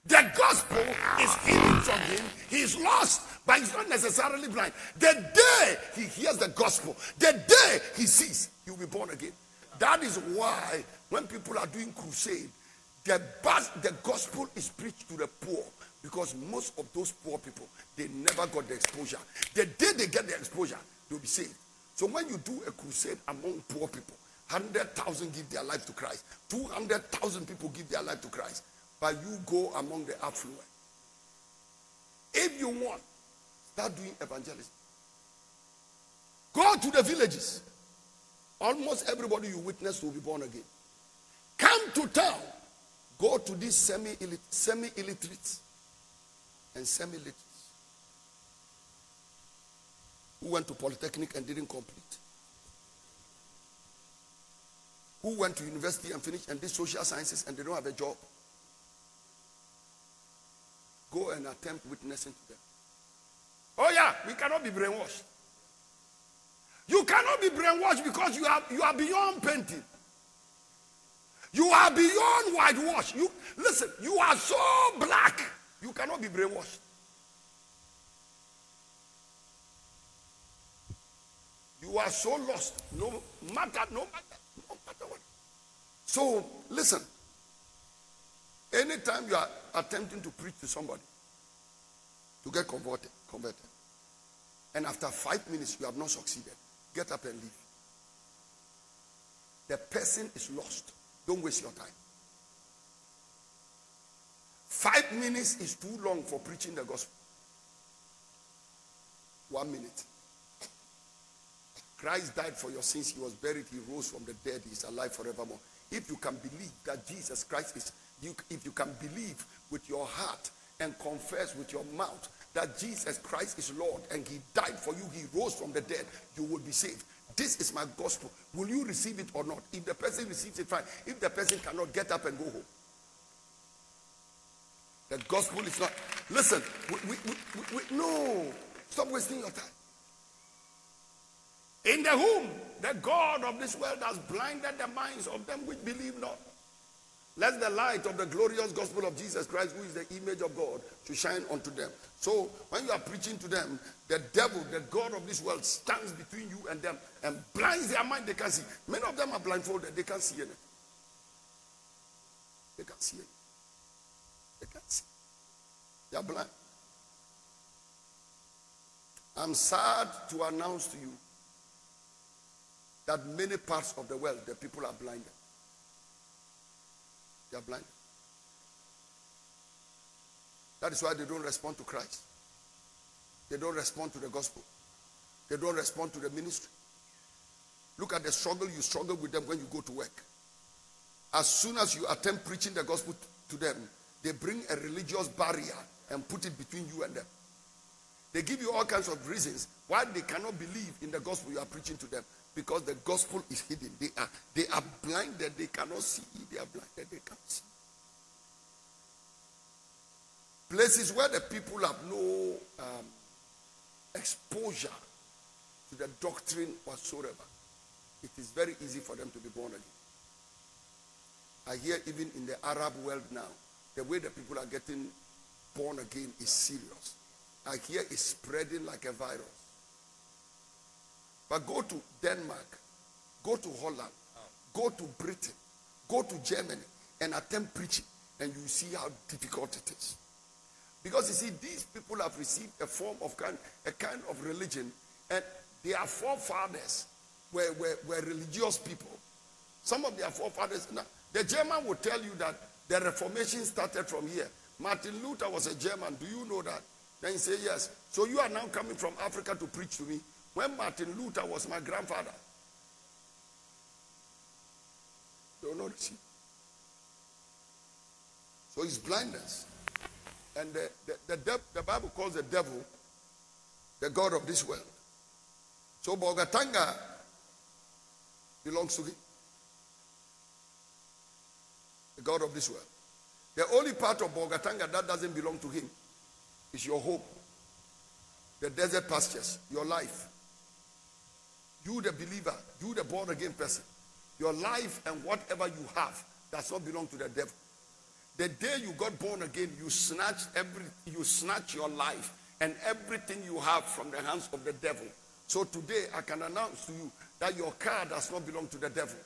Speaker 1: The gospel is hidden from him. He's lost, but he's not necessarily blind. The day he hears the gospel, the day he sees, he'll be born again. That is why when people are doing crusade, the, the gospel is preached to the poor because most of those poor people they never got the exposure. The day they get the exposure, they'll be saved. So when you do a crusade among poor people, 100,000 give their life to Christ, 200,000 people give their life to Christ, but you go among the affluent. If you want, start doing evangelism. Go to the villages. Almost everybody you witness will be born again. Come to town. Go to these semi-illiterates and semi-literate who went to polytechnic and didn't complete who went to university and finished and did social sciences and they don't have a job go and attempt witnessing to them oh yeah we cannot be brainwashed you cannot be brainwashed because you are you are beyond painting you are beyond whitewash you listen you are so black you cannot be brainwashed You are so lost. No matter, no matter, no matter what. So listen. Anytime you are attempting to preach to somebody to get converted, converted, and after five minutes you have not succeeded, get up and leave. The person is lost. Don't waste your time. Five minutes is too long for preaching the gospel. One minute. Christ died for your sins. He was buried. He rose from the dead. He's alive forevermore. If you can believe that Jesus Christ is, you, if you can believe with your heart and confess with your mouth that Jesus Christ is Lord and He died for you, He rose from the dead, you will be saved. This is my gospel. Will you receive it or not? If the person receives it, fine. If the person cannot get up and go home, the gospel is not. Listen, we, we, we, we, no. Stop wasting your time. In the whom the God of this world has blinded the minds of them which believe not. Let the light of the glorious gospel of Jesus Christ, who is the image of God, to shine unto them. So when you are preaching to them, the devil, the God of this world, stands between you and them and blinds their mind. They can't see. Many of them are blindfolded. They can't see anything. They can't see anything. They can't see. They are blind. I'm sad to announce to you that many parts of the world, the people are blinded. They are blind. That is why they don't respond to Christ. They don't respond to the gospel. They don't respond to the ministry. Look at the struggle you struggle with them when you go to work. As soon as you attempt preaching the gospel to them, they bring a religious barrier and put it between you and them. They give you all kinds of reasons why they cannot believe in the gospel you are preaching to them because the gospel is hidden. They are they are blinded. They cannot see. They are blinded. They can't see. Places where the people have no um, exposure to the doctrine whatsoever, it is very easy for them to be born again. I hear even in the Arab world now, the way the people are getting born again is serious. I hear it's spreading like a virus. But go to Denmark, go to Holland, go to Britain, go to Germany and attempt preaching, and you see how difficult it is. Because you see, these people have received a form of kind, a kind of religion, and their forefathers were, were, were religious people. Some of their forefathers, now, the German will tell you that the Reformation started from here. Martin Luther was a German. Do you know that? Then you say, Yes. So you are now coming from Africa to preach to me when Martin Luther was my grandfather. Don't know So it's blindness. And the, the, the, the Bible calls the devil the God of this world. So Bolgatanga belongs to him. The God of this world. The only part of Bolgatanga that doesn't belong to him is your home, the desert pastures, your life. You, the believer, you, the born again person, your life and whatever you have does not belong to the devil. The day you got born again, you snatch every, you snatch your life and everything you have from the hands of the devil. So today I can announce to you that your car does not belong to the devil.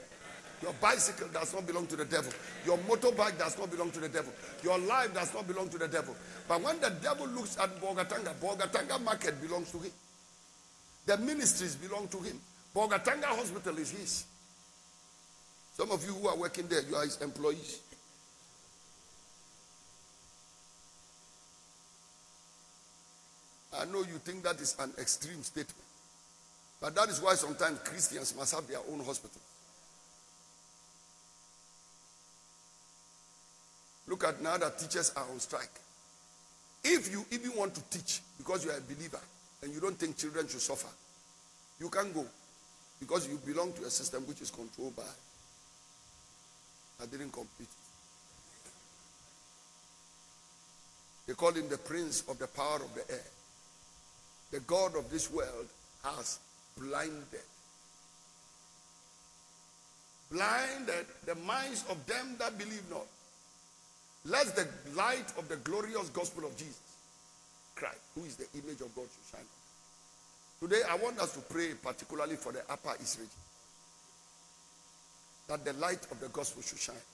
Speaker 1: Your bicycle does not belong to the devil. Your motorbike does not belong to the devil. Your life does not belong to the devil. But when the devil looks at Bolgatanga, Bolgatanga market belongs to him. The ministries belong to him. Bolgatanga Hospital is his. Some of you who are working there, you are his employees. I know you think that is an extreme statement. But that is why sometimes Christians must have their own hospital. Look at now that teachers are on strike. If you even want to teach because you are a believer and you don't think children should suffer, you can go because you belong to a system which is controlled by. I didn't complete They call him the prince of the power of the air. The God of this world has blinded. Blinded the minds of them that believe not. Let the light of the glorious gospel of Jesus Christ, who is the image of God, should shine. Today, I want us to pray particularly for the Upper region. That the light of the gospel should shine.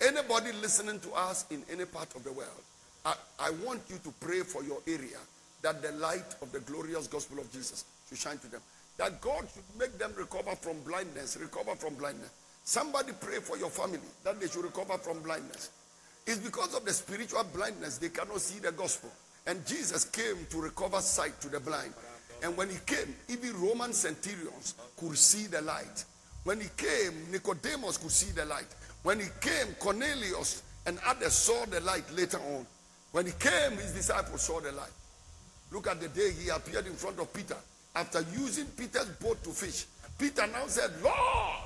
Speaker 1: Anybody listening to us in any part of the world, I, I want you to pray for your area that the light of the glorious gospel of Jesus should shine to them. That God should make them recover from blindness, recover from blindness. Somebody pray for your family that they should recover from blindness. It's because of the spiritual blindness they cannot see the gospel. And Jesus came to recover sight to the blind. And when he came, even Roman centurions could see the light. When he came, Nicodemus could see the light. When he came, Cornelius and others saw the light later on. When he came, his disciples saw the light. Look at the day he appeared in front of Peter. After using Peter's boat to fish, Peter now said, Lord,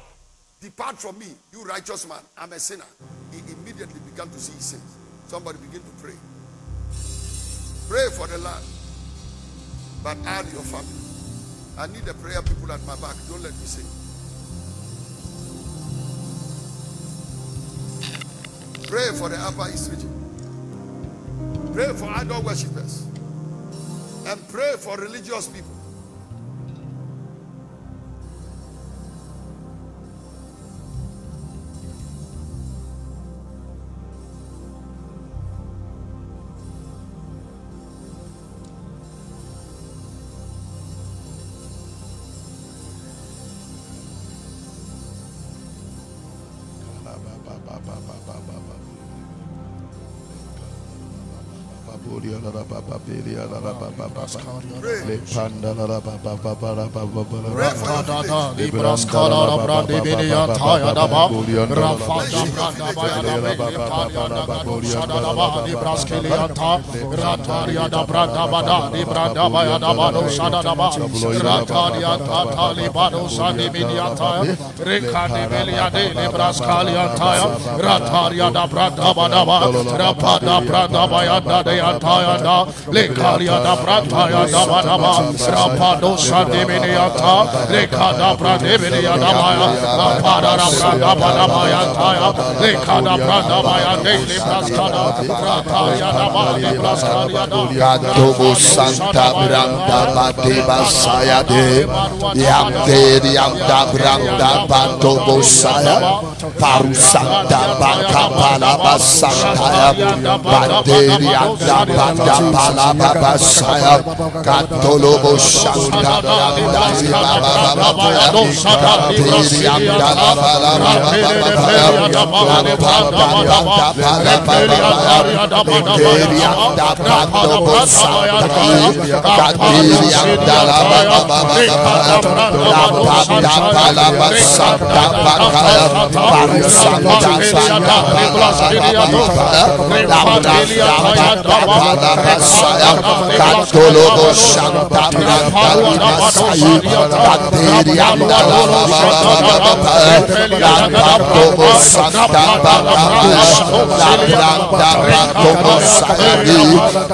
Speaker 1: depart from me, you righteous man. I'm a sinner. He immediately began to see his sins. Somebody begin to pray. Pray for the land, but add your family. I need the prayer people at my back. Don't let me sing. Pray for the Upper East region. Pray for idol worshippers. And pray for religious people.
Speaker 2: Rafa Rataria da Branda Badaba, Rapada Branda Bayanda de Antayanda, Lekaria da. Brantaya da Badaba, Rapado Sandiminiata, Lekada Brandiminia da Maya, Apada da Branda Badabaya Taya, Lekada Branda Baya de Libraskada, Rataria da Badi Braskaria da
Speaker 3: Gatobo Santa Branda Badeba Saya de Yamde Yamda Branda Batobo Saya Paru Santa Baka Palaba Santa Banderi Yamda Banda Palaba Basaya Katolobo Santa Branda Banderi Yamda Palaba Katolobo Santa Branda Santa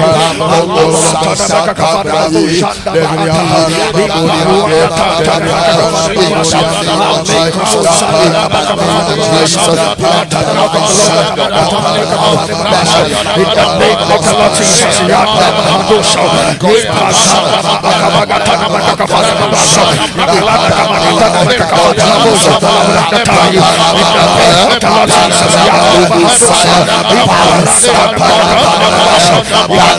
Speaker 3: Fire!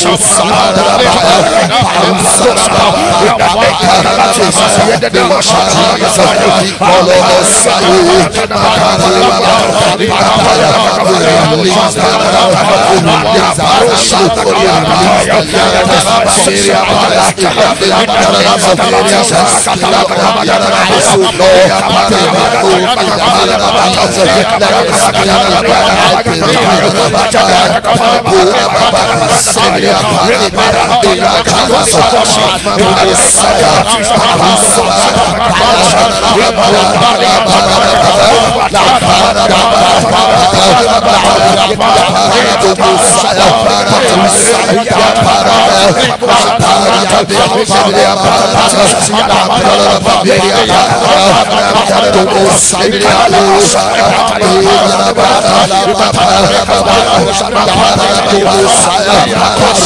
Speaker 3: Shabbat Baba Baba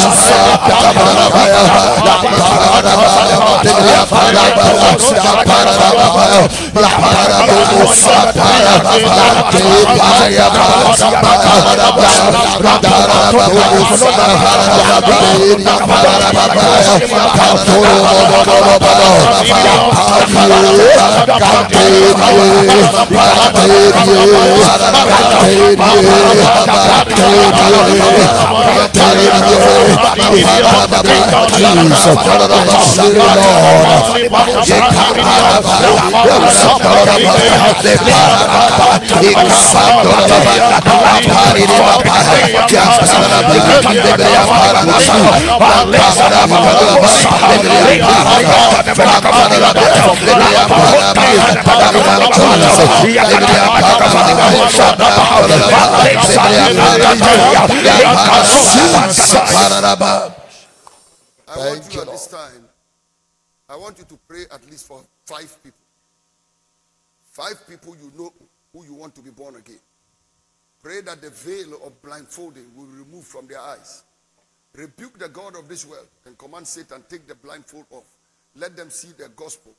Speaker 3: Baba Kanshala Baba Baba La Branda Baba Baba Katobo Santa Jehovah Shah Parisa Baba Baba Sayadi Ya Piri Anta Baba Katolobo Santa Baba Baba
Speaker 2: I want you at this time, I want you to pray at least for five people. Five people you know who you want to be born again. Pray that the veil of blindfolding will be removed from their eyes. Rebuke the God of this world and command Satan take the blindfold off. Let them see the gospel.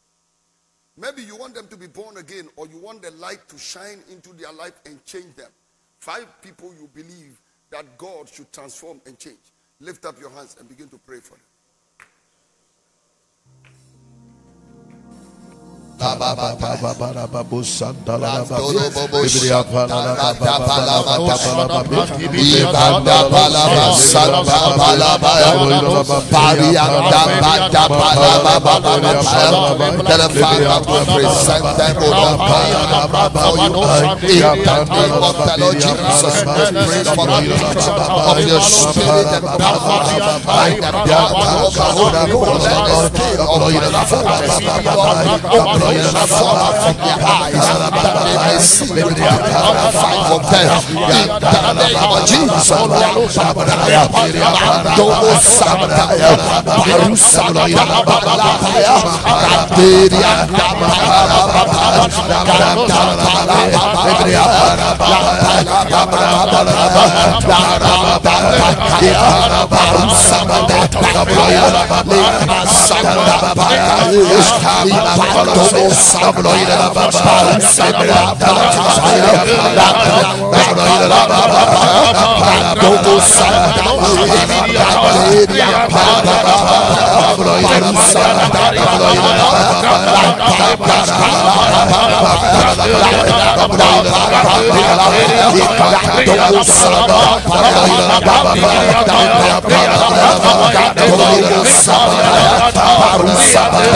Speaker 2: Maybe you want them to be born again or you want the light to shine into their life and change them. Five people you believe that God should transform and change. Lift up your hands and begin to pray for them.
Speaker 3: Of Thank you. the Sabah, Sabah,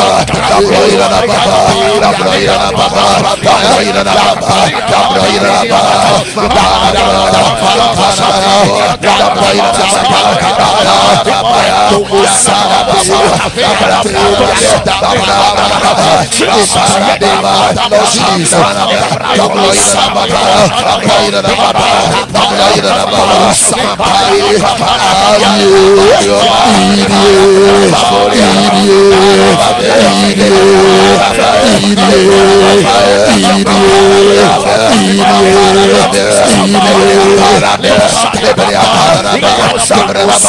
Speaker 3: you. Deus Raderia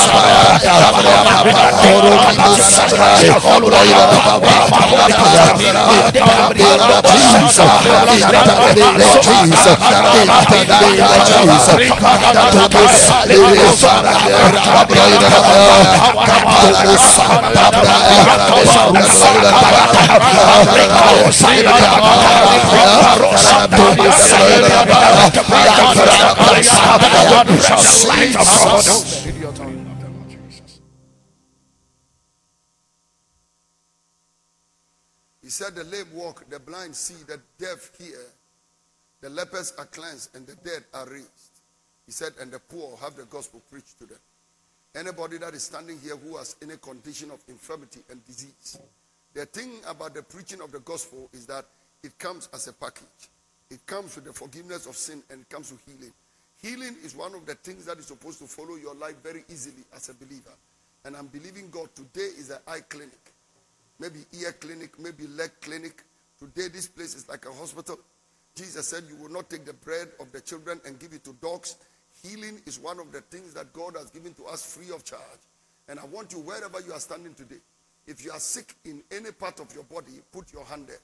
Speaker 1: He said, The lame walk, the blind see, the deaf hear, the lepers are cleansed, and the dead are raised. He said, And the poor have the gospel preached to them. Anybody that is standing here who has any condition of infirmity and disease, the thing about the preaching of the gospel is that it comes as a package. It comes with the forgiveness of sin and it comes with healing. Healing is one of the things that is supposed to follow your life very easily as a believer. And I'm believing God today is an eye clinic, maybe ear clinic, maybe leg clinic. Today, this place is like a hospital. Jesus said, You will not take the bread of the children and give it to dogs. Healing is one of the things that God has given to us free of charge. And I want you, wherever you are standing today, if you are sick in any part of your body, put your hand there.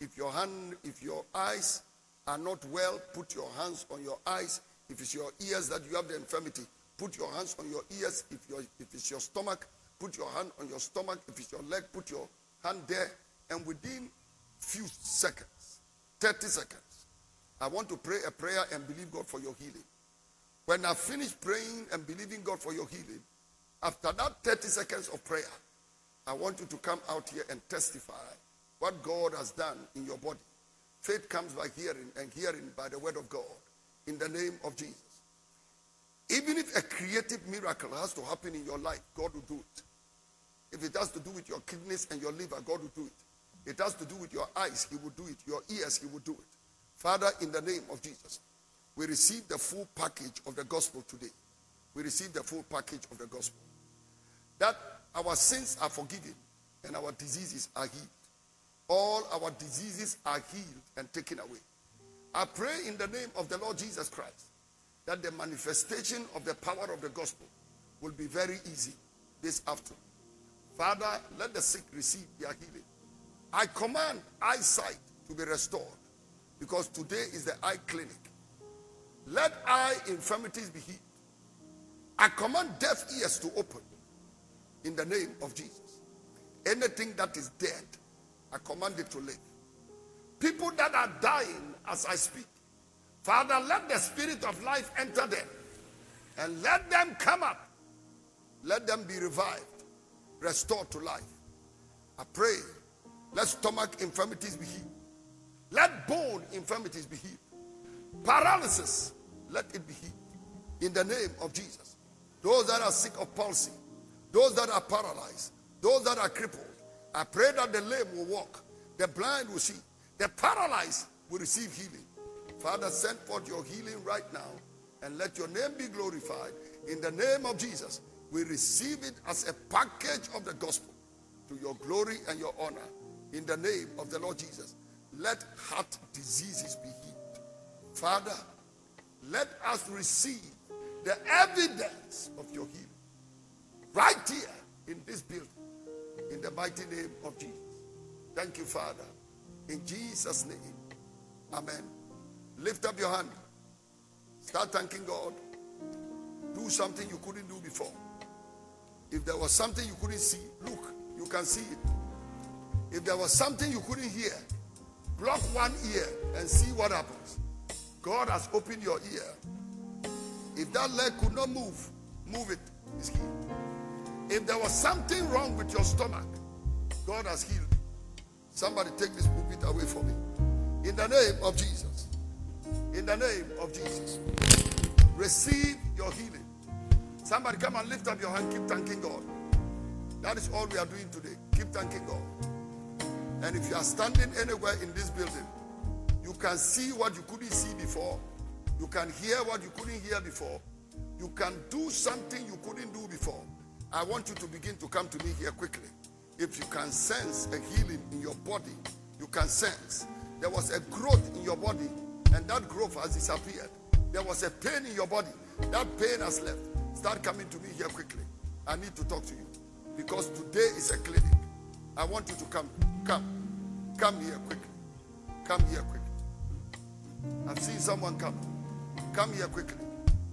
Speaker 1: If your hand, if your eyes are not well, put your hands on your eyes. If it's your ears that you have the infirmity, put your hands on your ears. If, your, if it's your stomach, put your hand on your stomach. If it's your leg, put your hand there. And within few seconds, 30 seconds, I want to pray a prayer and believe God for your healing. When I finish praying and believing God for your healing, after that 30 seconds of prayer, I want you to come out here and testify what God has done in your body. Faith comes by hearing, and hearing by the word of God. In the name of Jesus. Even if a creative miracle has to happen in your life, God will do it. If it has to do with your kidneys and your liver, God will do it. It has to do with your eyes, He will do it. Your ears, He will do it. Father, in the name of Jesus, we receive the full package of the gospel today. We receive the full package of the gospel. That our sins are forgiven and our diseases are healed. All our diseases are healed and taken away. I pray in the name of the Lord Jesus Christ that the manifestation of the power of the gospel will be very easy this afternoon. Father, let the sick receive their healing. I command eyesight to be restored because today is the eye clinic. Let eye infirmities be healed. I command deaf ears to open in the name of Jesus. Anything that is dead, I command it to live. People that are dying as I speak, Father, let the spirit of life enter them and let them come up. Let them be revived, restored to life. I pray, let stomach infirmities be healed. Let bone infirmities be healed. Paralysis, let it be healed. In the name of Jesus. Those that are sick of palsy, those that are paralyzed, those that are crippled, I pray that the lame will walk, the blind will see, the paralyzed will receive healing. Father, send forth your healing right now and let your name be glorified. In the name of Jesus, we receive it as a package of the gospel to your glory and your honor. In the name of the Lord Jesus, let heart diseases be healed. Father, let us receive the evidence of your healing right here in this building in the mighty name of Jesus. Thank you, Father. In Jesus' name. Amen. Lift up your hand. Start thanking God. Do something you couldn't do before. If there was something you couldn't see, look, you can see it. If there was something you couldn't hear, block one ear and see what happens. God has opened your ear. If that leg could not move, move it. It's healed. If there was something wrong with your stomach, God has healed. Somebody take this pulpit away from me. In the name of Jesus. In the name of Jesus. Receive your healing. Somebody come and lift up your hand. Keep thanking God. That is all we are doing today. Keep thanking God. And if you are standing anywhere in this building, you can see what you couldn't see before. You can hear what you couldn't hear before. You can do something you couldn't do before. I want you to begin to come to me here quickly. If you can sense a healing in your body, you can sense there was a growth in your body, and that growth has disappeared. There was a pain in your body, that pain has left. Start coming to me here quickly. I need to talk to you because today is a clinic. I want you to come, come, come here quickly. Come here quickly. I've seen someone come. Come here quickly.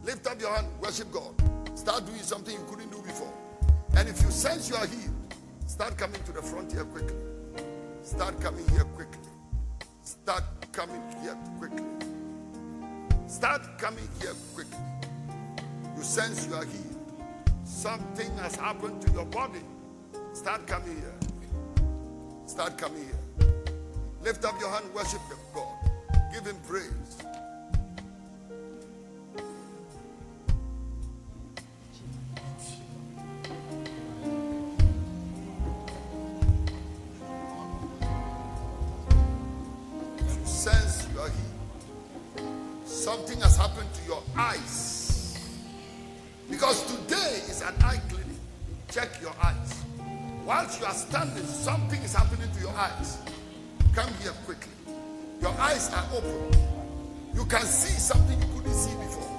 Speaker 1: Lift up your hand, worship God. Start doing something you couldn't do before. And if you sense you are healed, start coming to the front here quickly. Start coming here quickly. Start coming here quickly. Start coming here quickly. You sense you are healed. Something has happened to your body. Start coming here. Start coming here. Lift up your hand, worship the God. Give him praise. You sense you are healed, something has happened to your eyes. Because today is an eye clinic. Check your eyes. Whilst you are standing, something is happening to your eyes. Come here quickly. Your eyes are open. You can see something you couldn't see before.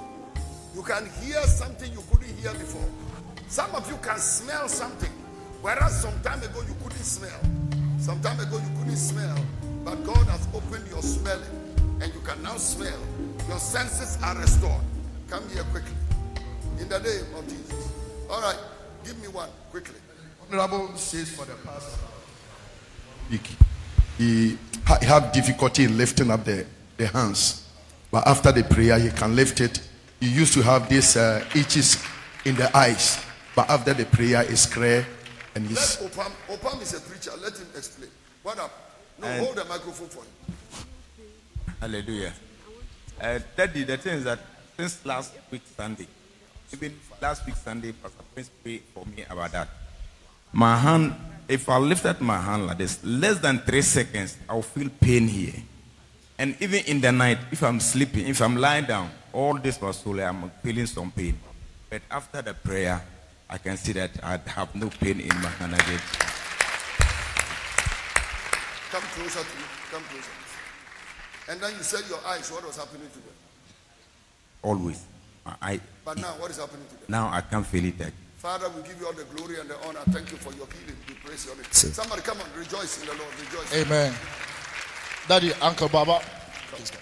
Speaker 1: You can hear something you couldn't hear before. Some of you can smell something, whereas some time ago you couldn't smell. Some time ago you couldn't smell, but God has opened your smelling, and you can now smell. Your senses are restored. Come here quickly. In the name of Jesus. All right, give me one quickly.
Speaker 2: Honorable says for the past week, he ha- had difficulty in lifting up the, the hands. But after the prayer, he can lift it. He used to have these uh, itches in the eyes. But after the prayer, it's clear and
Speaker 1: Let
Speaker 2: he's.
Speaker 1: Opam, Opam is a preacher. Let him explain. What up? No,
Speaker 4: And-
Speaker 1: hold the microphone for him.
Speaker 4: Hallelujah. Uh, Daddy, the thing is that since last week Sunday, even last week Sunday, Pastor Prince prayed for me about that. My hand, if I lifted my hand like this, less than three seconds, I'll feel pain here. And even in the night, if I'm sleeping, if I'm lying down, all this was solely, I'm feeling some pain. But after the prayer, I can see that I have no pain in my hand again.
Speaker 1: Come closer to me. Come closer. And then you said your eyes, what was happening to them?
Speaker 4: Always. I, I-
Speaker 1: But now, what is happening to them?
Speaker 4: now I can't feel it again.
Speaker 1: Father, we give you all the glory and the honor. Thank you for your healing. We praise your name. Somebody come on, rejoice in the Lord. Rejoice.
Speaker 5: Amen. Daddy, Uncle Baba. Please come.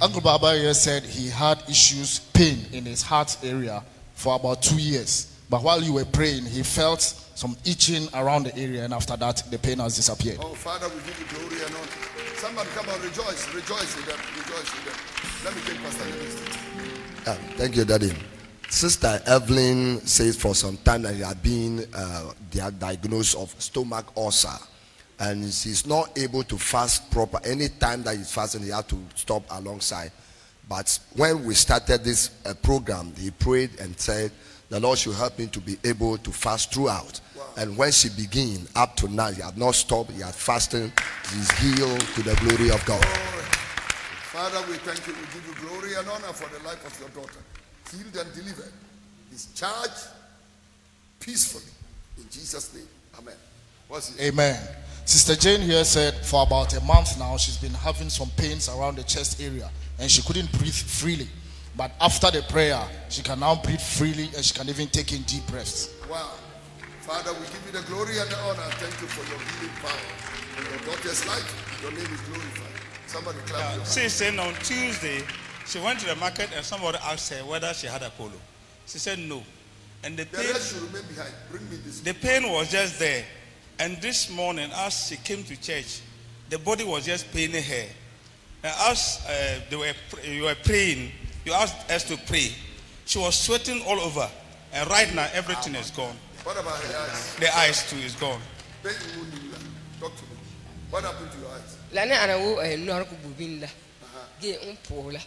Speaker 5: Uncle Baba here said he had issues, pain in his heart area for about two years. But while you were praying, he felt some itching around the area, and after that, the pain has disappeared.
Speaker 1: Oh, Father, we give you glory and honor. Somebody come on, rejoice. Rejoice with them. Rejoice with them. Let me take Pastor Minister.
Speaker 3: Yeah, thank you, Daddy. Sister Evelyn says for some time that he had been uh, diagnosed of stomach ulcer, and she's not able to fast proper. Any time that he's fasting, he had to stop alongside. But when we started this uh, program, he prayed and said, "The Lord should help me to be able to fast throughout." And when she began, up to now, he had not stopped. He had fasted. He's healed to the glory of God.
Speaker 1: Father, we thank you. We give you glory and honor for the life of your daughter. Healed and delivered. Discharged peacefully. In Jesus' name. Amen. What's it?
Speaker 5: Amen. Sister Jane here said for about a month now she's been having some pains around the chest area and she couldn't breathe freely. But after the prayer, she can now breathe freely and she can even take in deep breaths.
Speaker 1: Wow. Father, we give you the glory and the honor. Thank you for your healing power. In your daughter's life, your name is glorified. Somebody clap your hands.
Speaker 6: She said on Tuesday, she went to the market and somebody asked her whether she had a polo. She said no. And the
Speaker 1: The
Speaker 6: pain,
Speaker 1: should remain behind. Bring me this.
Speaker 6: the pain was just there. And this morning, as she came to church, the body was just paining her. And as uh, they were, you were praying, you asked us to pray. She was sweating all over. And right now, everything is gone.
Speaker 1: What about her eyes?
Speaker 6: The eyes too is gone.
Speaker 1: Imunila. Talk to me. What happened to your eyes?
Speaker 7: la ne ana wo eh, nɔre ko bubin la ge n puh la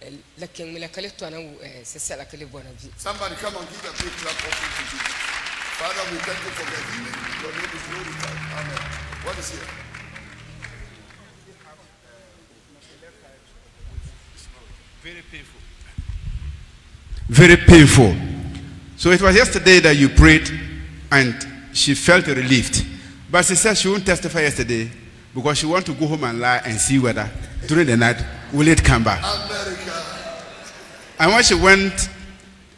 Speaker 7: eh, la keng la kale tɔna wo eh, sɛsɛ la kale bɔna vi
Speaker 1: Somebody come and give a big clap offering to Jesus. Father, we thank you for the healing. Your name is glorified. Amen. What is here?
Speaker 8: Very painful. Very painful. So it was yesterday that you prayed and she felt relieved. But she said she won't testify yesterday because she want to go home and lie and see whether during the night will it come back.
Speaker 1: America.
Speaker 8: And when she went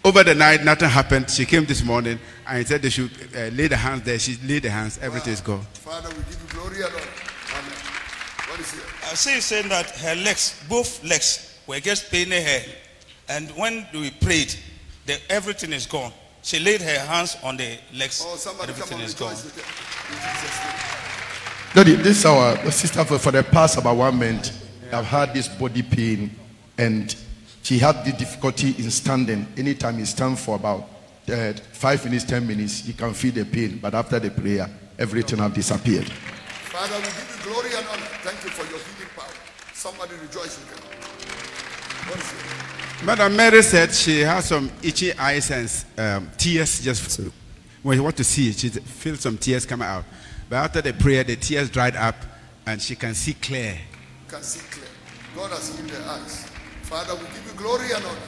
Speaker 8: over the night, nothing happened. She came this morning and said they should uh, lay the hands there. She laid the hands, everything is gone.
Speaker 1: Father, we give you glory and honor. Amen. What is here?
Speaker 6: I see saying that her legs, both legs, were just paining her. And when we prayed, the, everything is gone. She laid her hands on the legs.
Speaker 1: Oh, somebody
Speaker 6: everything
Speaker 1: on,
Speaker 6: is gone.
Speaker 1: rejoice with it. In Jesus' name.
Speaker 2: Daddy, this is our sister for, for the past about one month. I've had this body pain and she had the difficulty in standing. Anytime you stand for about uh, five minutes, ten minutes, you can feel the pain. But after the prayer, everything have disappeared.
Speaker 1: Father, we give you glory and honor. Thank you for your healing power. Somebody rejoice with it. What is it?
Speaker 8: Madam Mary said she has some itchy eyes and um, tears just when you want to see it, she feels some tears coming out. But after the prayer, the tears dried up and she can see clear.
Speaker 1: Can see clear. God has healed her eyes. Father, we give you glory and honor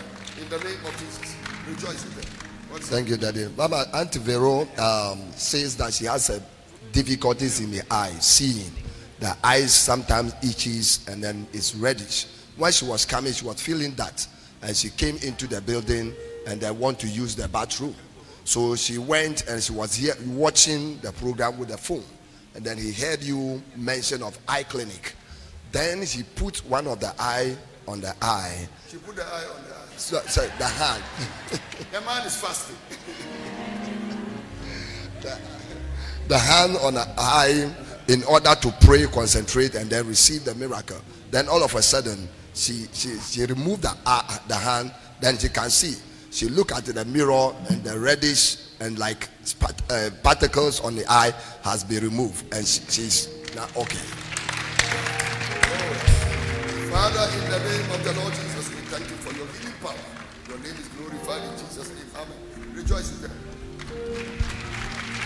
Speaker 1: in the name of Jesus. Rejoice with them. What is it?
Speaker 3: Thank you, Daddy. Mama Aunt Vero um, says that she has uh, difficulties in the eye, seeing. The eyes sometimes itches and then it's reddish. When she was coming, she was feeling that, and she came into the building and they want to use the bathroom. So she went and she was here watching the program with the phone, and then he heard you mention of eye clinic. Then she put one of the eye on the eye,
Speaker 1: She put the eye on the eye.
Speaker 3: so, so the hand. <laughs>
Speaker 1: The man is fasting.
Speaker 3: the hand on the eye in order to pray, concentrate, and then receive the miracle. Then all of a sudden, she she, she removed the, eye, the hand, then she can see. She look at the mirror and the reddish and like uh, particles on the eye has been removed, and she, she's now okay.
Speaker 1: Father, in the name of the Lord Jesus, we thank you for your healing power. Your name is glorified in Jesus' name. Amen. Rejoice with them.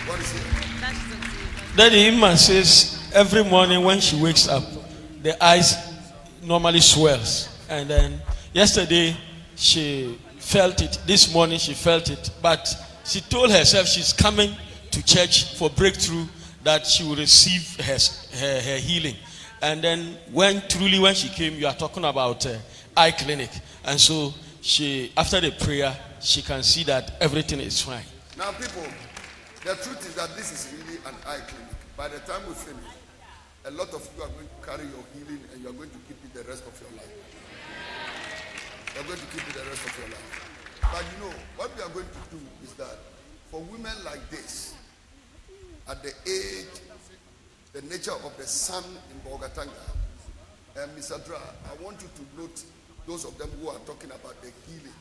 Speaker 1: What is it?
Speaker 9: Daddy Ima says every morning when she wakes up, the eyes normally swells. And then yesterday she felt it. This morning she felt it. But she told herself she's coming to church for breakthrough that she will receive her, her, her healing. And then when truly when she came, you are talking about uh, eye clinic. And so she after the prayer, she can see that everything is fine.
Speaker 1: Now, people, the truth is that this is really an eye clinic. By the time we finish, a lot of you are going to carry your healing and you are going to keep the rest of your life. You are going to keep it the rest of your life. But you know, what we are going to do is that for women like this, at the age, the nature of the sun in Bolgatanga, and eh, Mr. Dra, I want you to note those of them who are talking about the healing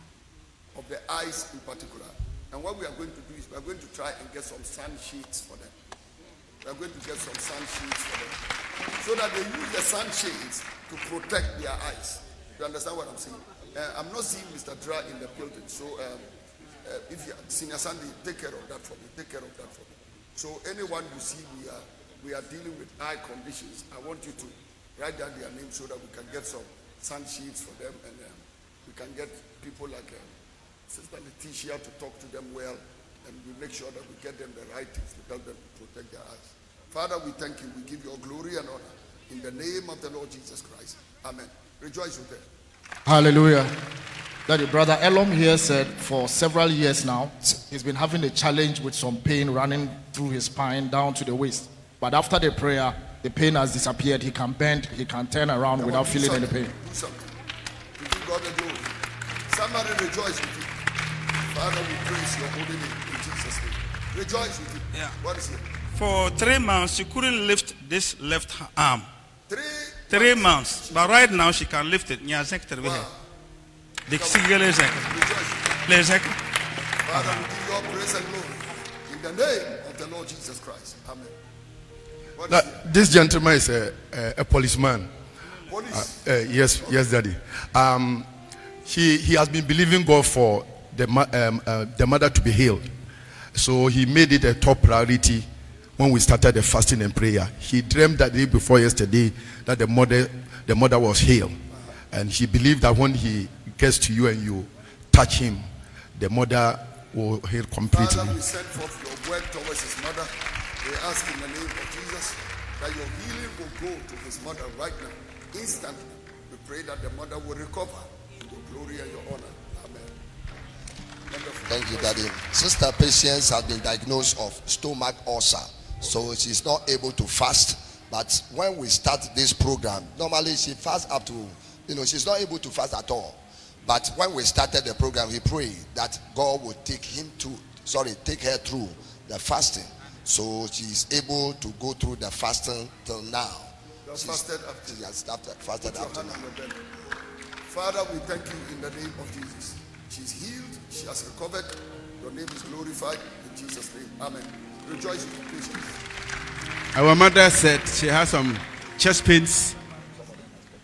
Speaker 1: of the eyes in particular. And what we are going to do is we are going to try and get some sun sheets for them. We are going to get some sun sheets for them. So that they use the sun shades to protect their eyes. You understand what I'm saying? Uh, I'm not seeing Mr. Dra in the building. So um, uh, if you Senior Sandy, take care of that for me. Take care of that for me. So anyone you see we are we are dealing with eye conditions, I want you to write down their name so that we can get some sun sheets for them and um, we can get people like um, Sister Letitia to talk to them well and we make sure that we get them the right things to help them protect their eyes. Father, we thank you. We give you all glory and honor in the name of the Lord Jesus Christ. Amen. Rejoice with them.
Speaker 5: Hallelujah. That your brother Elom here said for several years now, he's been having a challenge with some pain running through his spine down to the waist. But after the prayer, the pain has disappeared. He can bend, he can turn around without
Speaker 1: Do
Speaker 5: feeling any pain.
Speaker 1: Do something. To give God the glory. Somebody rejoice with you. Father, we praise your holy name in Jesus' name. Rejoice with you.
Speaker 6: Yeah.
Speaker 1: What is it?
Speaker 6: For three months, she couldn't lift this left arm.
Speaker 1: Three.
Speaker 6: Three months. But right now, she can lift it. Nya zek terbe he.
Speaker 1: Wow.
Speaker 6: Dik sigele zek.
Speaker 1: Rejoice.
Speaker 6: Le zek.
Speaker 1: Father, we give you all praise and glory in the name of the Lord Jesus Christ. Amen. What
Speaker 2: Now, this gentleman is a, a, a policeman.
Speaker 1: Police.
Speaker 2: Uh, yes, yes, daddy. Um, he, he has been believing God for the, um, uh, the mother to be healed.
Speaker 10: So he made it a top priority when we started the fasting and prayer. He dreamed that day before yesterday that the mother, the mother was healed. And he believed that when he gets to you and you touch him, the mother will heal completely.
Speaker 1: Father, we send forth your word towards his mother. We ask in the name of Jesus that your healing will go to his mother right now, instantly. We pray that the mother will recover your glory and your honor. Amen. Wonderful.
Speaker 3: Thank you, Daddy. Sister Patience has been diagnosed of stomach ulcer, so she's not able to fast. But when we start this program, normally she fasts up to, you know, she's not able to fast at all. But when we started the program, we pray that God will take him to, sorry, take her through the fasting. So she's able to go through the fasting till now. She's-
Speaker 1: fasted to
Speaker 3: She has started, fasted
Speaker 1: Put your
Speaker 3: up to
Speaker 1: hand
Speaker 3: now.
Speaker 1: on your belly. Father, we thank you in the name of Jesus. She's healed. She has recovered. Your name is glorified in Jesus' name. Amen. Rejoice with patience.
Speaker 8: Our mother said she has some chest pains,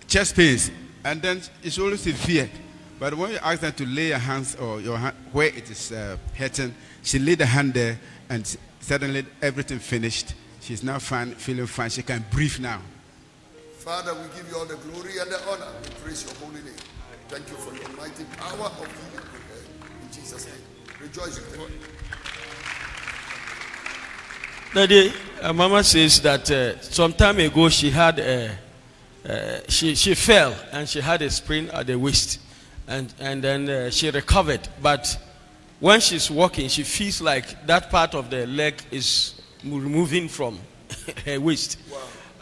Speaker 8: chest pains, and then it's always severe. But when you ask her to lay your hands or your hand where it is uh, hurting, she laid the hand there, and suddenly everything finished. She's now fine, feeling fine. She can breathe now.
Speaker 1: Father, we give you all the glory and the honor. We praise your holy name. Thank you for your mighty power of healing in Jesus' name. Rejoice with her.
Speaker 9: Daddy, uh, Mama says that uh, some time ago she had a, uh, she she fell and she had a sprain at the waist, and and then uh, she recovered. But when she's walking, she feels like that part of the leg is mo- removing from <laughs> her waist.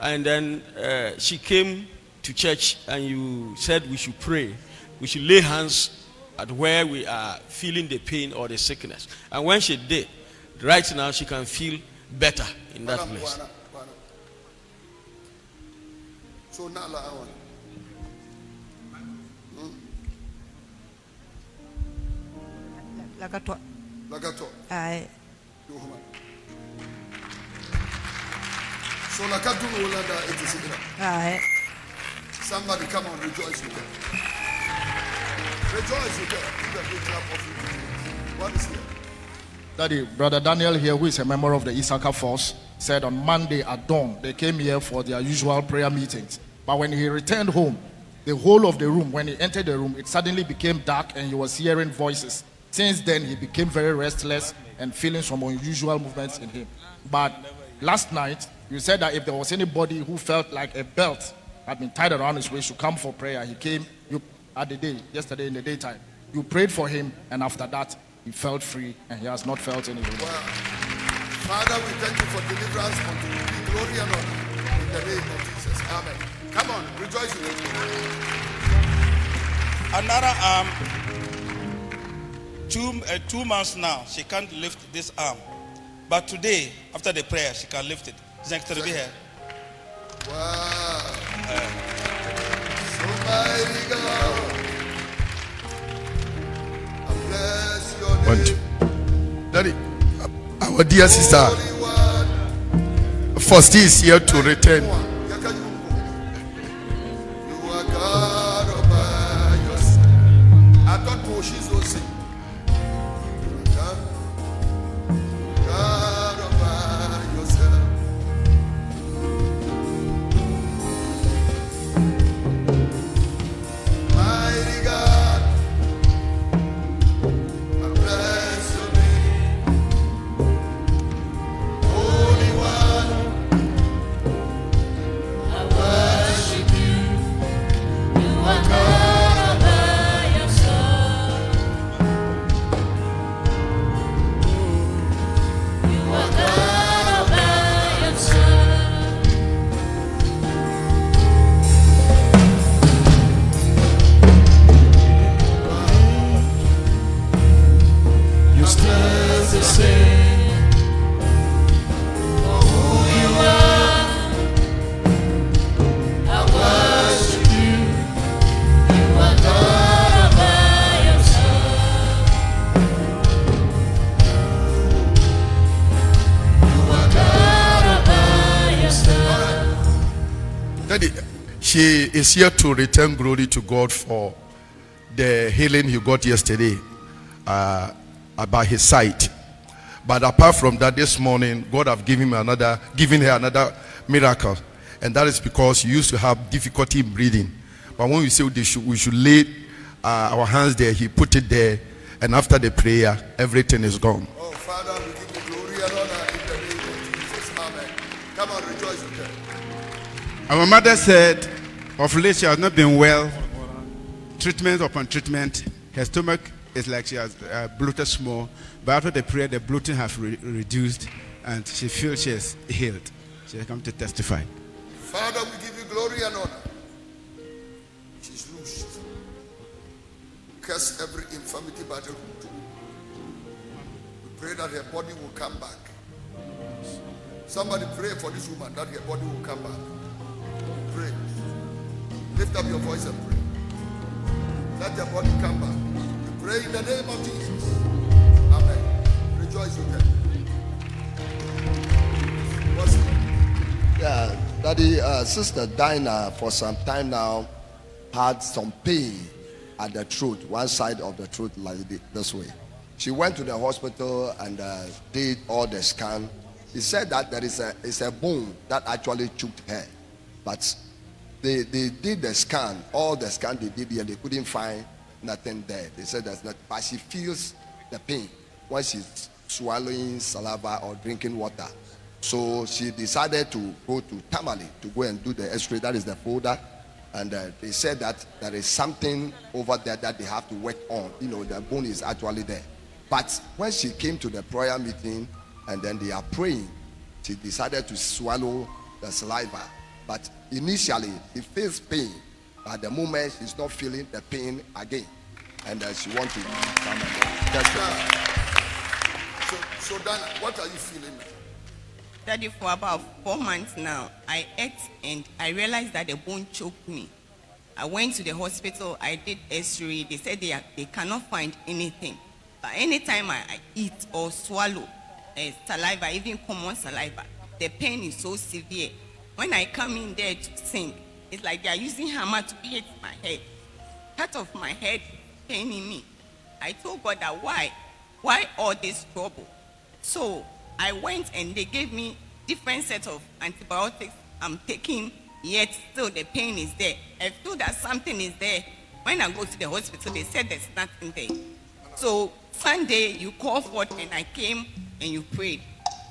Speaker 9: And then uh, she came to church, and you said we should pray, we should lay hands at where we are feeling the pain or the sickness. And when she did, right now she can feel better in that place.
Speaker 1: Buana, Buana. So now, la awan. Hmm?
Speaker 11: Lakato.
Speaker 1: Lagato.
Speaker 11: Aye.
Speaker 1: Yohuma. So Lakatu Olanda it is here.
Speaker 11: Aye.
Speaker 1: Somebody come on, rejoice with them. Rejoice with them. Give a clap of you. What is here?
Speaker 12: Daddy, Brother Daniel here, who is a member of the Issachar Force, said on Monday at dawn they came here for their usual prayer meetings. But when he returned home, the whole of the room, when he entered the room, it suddenly became dark and he was hearing voices. Since then, he became very restless and feeling some unusual movements in him. But last night, you said that if there was anybody who felt like a belt had been tied around his waist to come for prayer, he came you, at the day, yesterday in the daytime. You prayed for him, and after that, he felt free and he has not felt any pain.
Speaker 1: Father, we thank you for deliverance unto you. Be glory and honor in the name of Jesus. Amen. Come on, rejoice with me.
Speaker 6: Another arm, two, uh, two months now, she can't lift this arm. But today, after the prayer, she can lift it. Next to be here.
Speaker 1: Wow. So mighty God.
Speaker 10: Two. Daddy, our dear sister. First is here to return. She is here to return glory to God for the healing he got yesterday uh, about his sight.
Speaker 2: But apart from that, this morning, God have given me another, given her another miracle. And that is because she used to have difficulty in breathing. But when we say we should, we should lay uh, our hands there, he put it there. And after the prayer, everything is gone.
Speaker 1: Oh, Father, we give you glory and honor in the name of Jesus. Amen. Come on, rejoice with them.
Speaker 8: Our mother said, of late she has not been well. Treatment upon treatment. Her stomach is like she has uh, bloated small. But after the prayer, the bloating has re- reduced and she feels she is healed. She has come to testify.
Speaker 1: Father, we give you glory and honor. She's loosed. Curse every infirmity by the root. We pray that her body will come back. Somebody pray for this woman that her body will come back. Pray. Lift up your voice and pray. Let your body come back. We pray in the name of Jesus. Amen. Rejoice with them.
Speaker 3: Yeah, Daddy, uh, Sister Dinah, for some time now, had some pain at the throat, one side of the throat, like this way. She went to the hospital and uh, did all the scan. He said that there is a, it's a bone that actually choked her. But they, they did the scan, all the scan they did here, they couldn't find nothing there. They said there's not, but she feels the pain when she's swallowing saliva or drinking water. So she decided to go to Tamale to go and do the x-ray. That is the folder. And uh, they said that there is something over there that they have to work on. You know, the bone is actually there. But when she came to the prayer meeting and then they are praying, she decided to swallow the saliva. But initially, he feels pain. At the moment, he's not feeling the pain again. And uh, she wants to come and testify.
Speaker 1: So, so Dana, what are you feeling now?
Speaker 13: Daddy, for about four months now, I ate and I realized that the bone choked me. I went to the hospital, I did x-ray, they said they, are, they cannot find anything. But anytime I, I eat or swallow uh, saliva, even common saliva, the pain is so severe. When I come in there to sing, it's like they are using hammer to hit my head. Part of my head paining me. I told God that why? Why all this trouble? So I went and they gave me different set of antibiotics I'm taking, yet still the pain is there. I feel that something is there. When I go to the hospital, they said there's nothing there. So Sunday you called forth and I came and you prayed.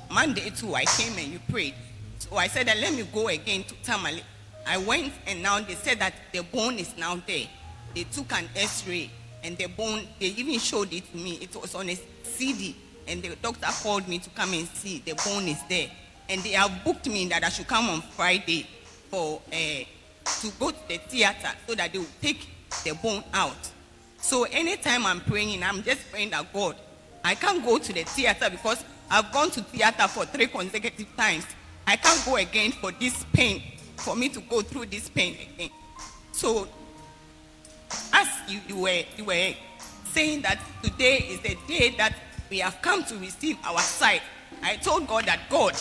Speaker 13: Monday too, I came and you prayed. So I said let me go again to Tamale. I went and now they said that the bone is now there. They took an X-ray and the bone, they even showed it to me. It was on a CD and the doctor called me to come and see the bone is there. And they have booked me that I should come on Friday for uh, to go to the theater so that they will take the bone out. So anytime I'm praying, I'm just praying that God, I can't go to the theater because I've gone to theater for three consecutive times. I can't go again for this pain, for me to go through this pain again. So as you, you were you were saying that today is the day that we have come to receive our sight. I told God that God,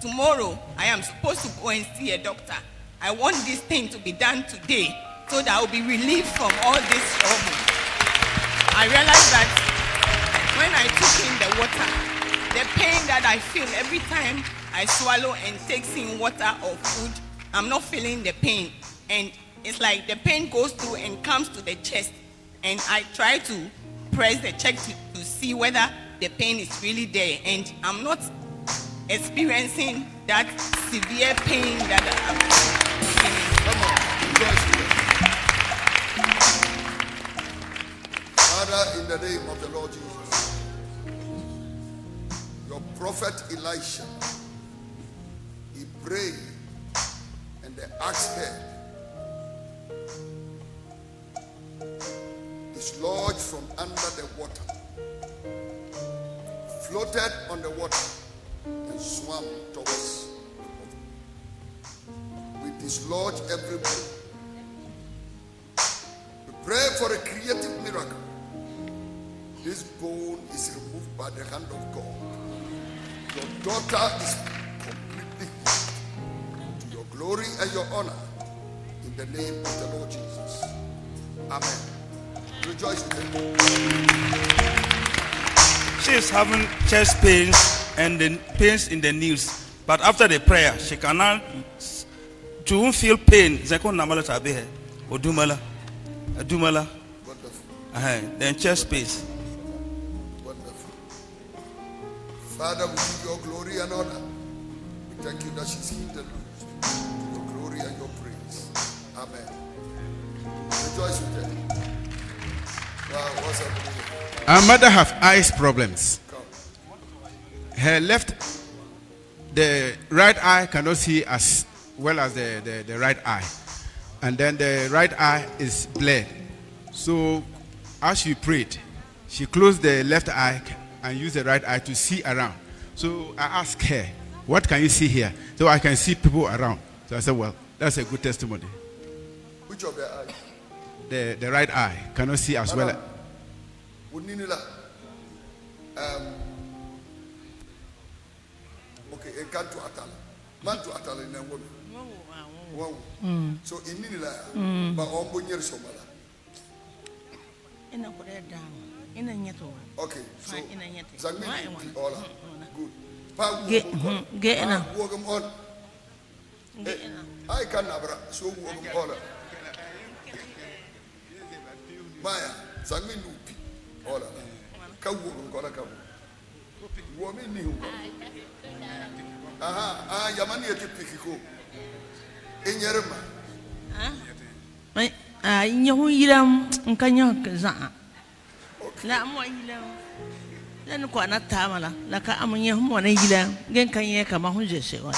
Speaker 13: tomorrow I am supposed to go and see a doctor. I want this thing to be done today so that I will be relieved from all this trouble. I realized that when I took in the water, the pain that I feel every time I swallow and take in water or food, I'm not feeling the pain. And it's like the pain goes through and comes to the chest. And I try to press the check to, to see whether the pain is really there. And I'm not experiencing that severe pain that I'm
Speaker 1: Father, in the name of the Lord Jesus, your prophet Elisha, and the axe dislodged from under the water, floated on the water, and swam towards the water. We dislodge every bone. We pray for a creative miracle. This bone is removed by the hand of God. Your daughter is glory and your honor in the name of the Lord Jesus. Amen. Rejoice with them.
Speaker 8: She
Speaker 6: she is having chest pains and the pains in the knees. But after the prayer, she cannot. She won't feel pain. Zeko namala tabi hai. Odumala, odumala.
Speaker 1: Wonderful.
Speaker 6: Uh-huh. Then chest pains.
Speaker 1: Wonderful. Father, we give your glory and honor. We thank you that she's healed. Your glory and your praise. Amen. Rejoice with her. Wow, what's happening?
Speaker 8: Our mother have eyes problems. Her left, the right eye cannot see as well as the, the, the right eye. And then the right eye is blurred. So as she prayed, she closed the left eye and used the right eye to see around. So I asked her, what can you see here? So I can see people around. So I said, well, that's a good testimony.
Speaker 1: Which of the eyes?
Speaker 8: The, the right eye cannot see as well.
Speaker 1: Um, okay, a can to Atala. Man to Atala in a woman. Wow. So in Ninila, but on Bunyer Somala.
Speaker 14: ina kuɗe dawo ina nyeto
Speaker 1: Okay, so
Speaker 14: Fine, ina nyete.
Speaker 1: Zangmi
Speaker 14: Why
Speaker 1: will be
Speaker 14: one?
Speaker 1: all good. ghệ ghệ nào
Speaker 14: ghệ nào
Speaker 1: ai kan abra so wogum ola maya sangi nupi ola ka wogum kola ka wo womi ni hu aha ah yamani yete pikiko.
Speaker 14: Inyerma ah ah inyehu yiram nkanyo za. La mo yiram la ni ko na tamala la ka am nye ho mo na yiram gen kama se wa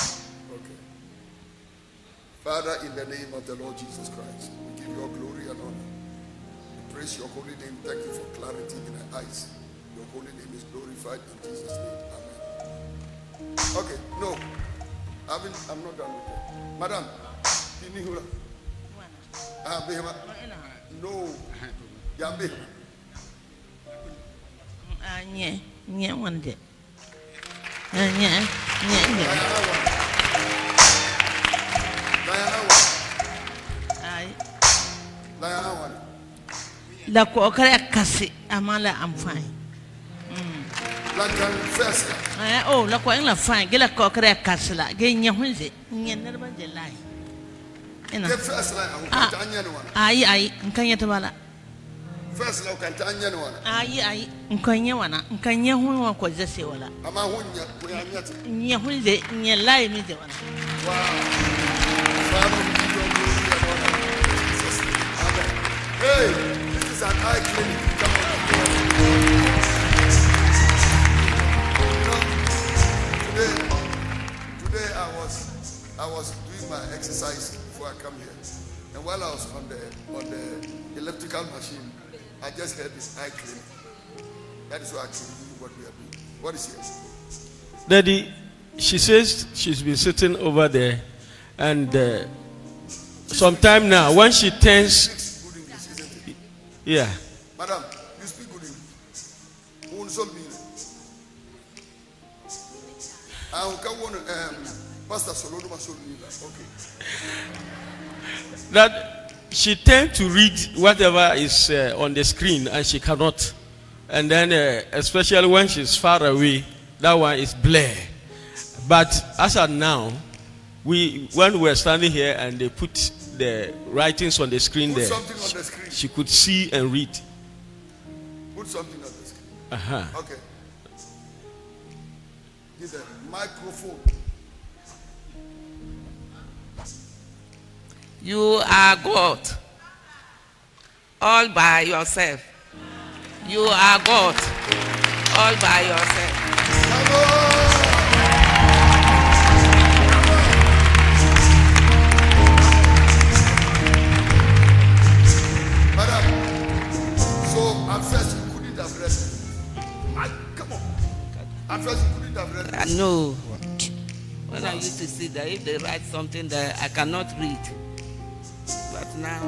Speaker 1: Father, in the name of the Lord Jesus Christ, we give you glory and honor. We praise your holy name. Thank you for clarity in our eyes. Your holy name is glorified in Jesus' name. Amen. Okay, no. I haven't, I'm not done with that. Madam, Pinihura. Ah. No. <laughs> Yeah, Behema.
Speaker 14: a nye nye wan de a nye nye nye
Speaker 1: Diana one.
Speaker 14: ai
Speaker 1: Diana one.
Speaker 14: la ko kare kasi amala am fine
Speaker 1: Like um, first.
Speaker 14: ai oh la ko en la fine ge la ko kare kasi la ge nye ho ze nye ne ba je lai ina
Speaker 1: The first line, I
Speaker 14: Ah.
Speaker 1: Can't tell one.
Speaker 14: ai ai nkan ye tabala
Speaker 1: First line, I can't tell one.
Speaker 14: ai ai nkan ye wana nkan ye ho wa ko ze se wala
Speaker 1: I'm a hunya, we are yet.
Speaker 14: nye ho ze nye lai mi ze wana
Speaker 1: Wow. Father, we give you glory and honor. In Jesus' name. Amen. Hey, this is an eye clinic. Come on. You know, today, today I was I was doing my exercise before I come here. And while I was on the on the elliptical machine, I just heard this eye clinic. That is came to what we are doing. What is here?
Speaker 9: Daddy, she says she's been sitting over there, and uh, sometime now, when she turns,
Speaker 1: English,
Speaker 9: yeah,
Speaker 1: Madam, you speak good English. Who wants me? I will come on, um, Pastor Solodo Masolini. Okay.
Speaker 9: that she tends to read whatever is uh, on the screen, and she cannot. And then, uh, especially when she's far away, that one is blur. But as of now, we when we were standing here and they put the writings on the screen
Speaker 1: Put
Speaker 9: there,
Speaker 1: something on the screen.
Speaker 9: she could see and read.
Speaker 1: Put something on the screen.
Speaker 9: Uh-huh.
Speaker 1: Okay. Give the microphone.
Speaker 11: You are God all by yourself. You are God all by yourself.
Speaker 1: Come on. Madam, so at first you couldn't have read. Ah, Come on. At first you couldn't have read.
Speaker 11: I know. When I used to see that if they write something that I cannot read. But now,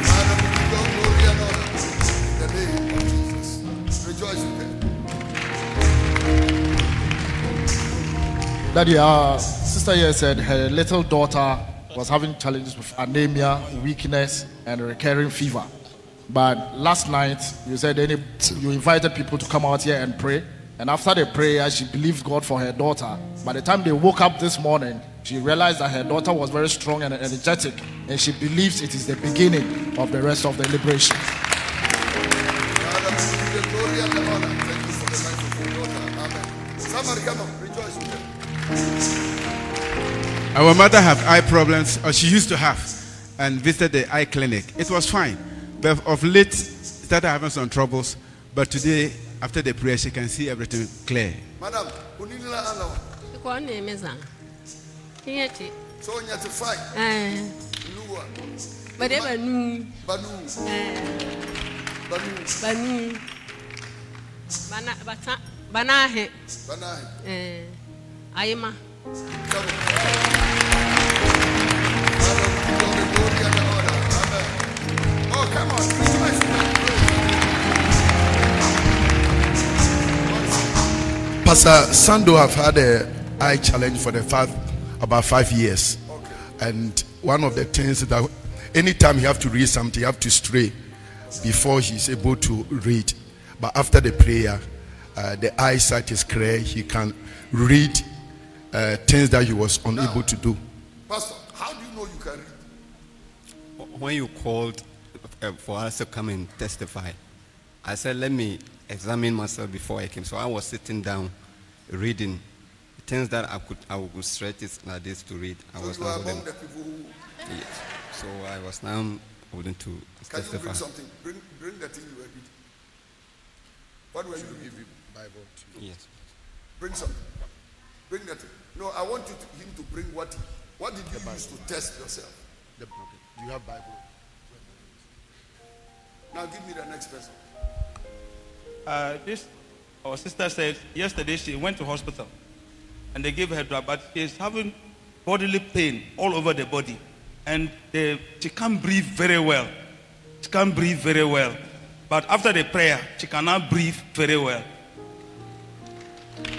Speaker 1: Father, we give glory and honor in the name of Jesus. Rejoice with them.
Speaker 5: Daddy, our sister here said her little daughter was having challenges with anemia, weakness, and recurring fever. But last night, you said any, you invited people to come out here and pray. And after the prayer, she believed God for her daughter. By the time they woke up this morning, she realized that her daughter was very strong and energetic. And she believes it is the beginning of the rest of the liberation.
Speaker 8: Our mother have eye problems, or she used to have, and visited the eye clinic. It was fine, but of late started having some troubles. But today, after the prayer, she can see everything clear.
Speaker 1: Madam, unilila ana wa.
Speaker 15: Kwa nemeza. Kiyeti.
Speaker 1: So nyati fine.
Speaker 15: Eh.
Speaker 1: Nuwa.
Speaker 15: Bade banu.
Speaker 1: Banu.
Speaker 15: Eh.
Speaker 1: Banu.
Speaker 15: Banu. Bana bata banahe.
Speaker 1: Banahe.
Speaker 15: Eh. Ayima.
Speaker 1: Oh, come on,
Speaker 2: Pastor Sando have had a eye challenge for the five, about five years. And one of the things that anytime he have to read something, he have to stray before he's able to read. But after the prayer, uh, the eyesight is clear. He can read uh, things that he was unable to do.
Speaker 1: Pastor, how do you know you can read?
Speaker 16: When you called uh, for us to come and testify, I said, let me examine myself before I came. So I was sitting down, reading things that I could, I would stretch it like this to read. I
Speaker 1: So
Speaker 16: was
Speaker 1: you
Speaker 16: not
Speaker 1: are
Speaker 16: able
Speaker 1: among the people who.
Speaker 16: Yes. So I was now able to
Speaker 1: Can you
Speaker 16: testify.
Speaker 1: bring something? Bring, bring the thing you were reading. What were you reading?
Speaker 2: Bible.
Speaker 16: Yes.
Speaker 1: Bring something. Bring that. No, I want you to, him to bring what. What did you use to test yourself?
Speaker 2: The Do you have Bible?
Speaker 1: Now give me the next person.
Speaker 6: Uh, this our sister said yesterday she went to hospital and they gave her drug, but she's having bodily pain all over the body, and they, she can't breathe very well. She can't breathe very well, but after the prayer, she cannot breathe very well.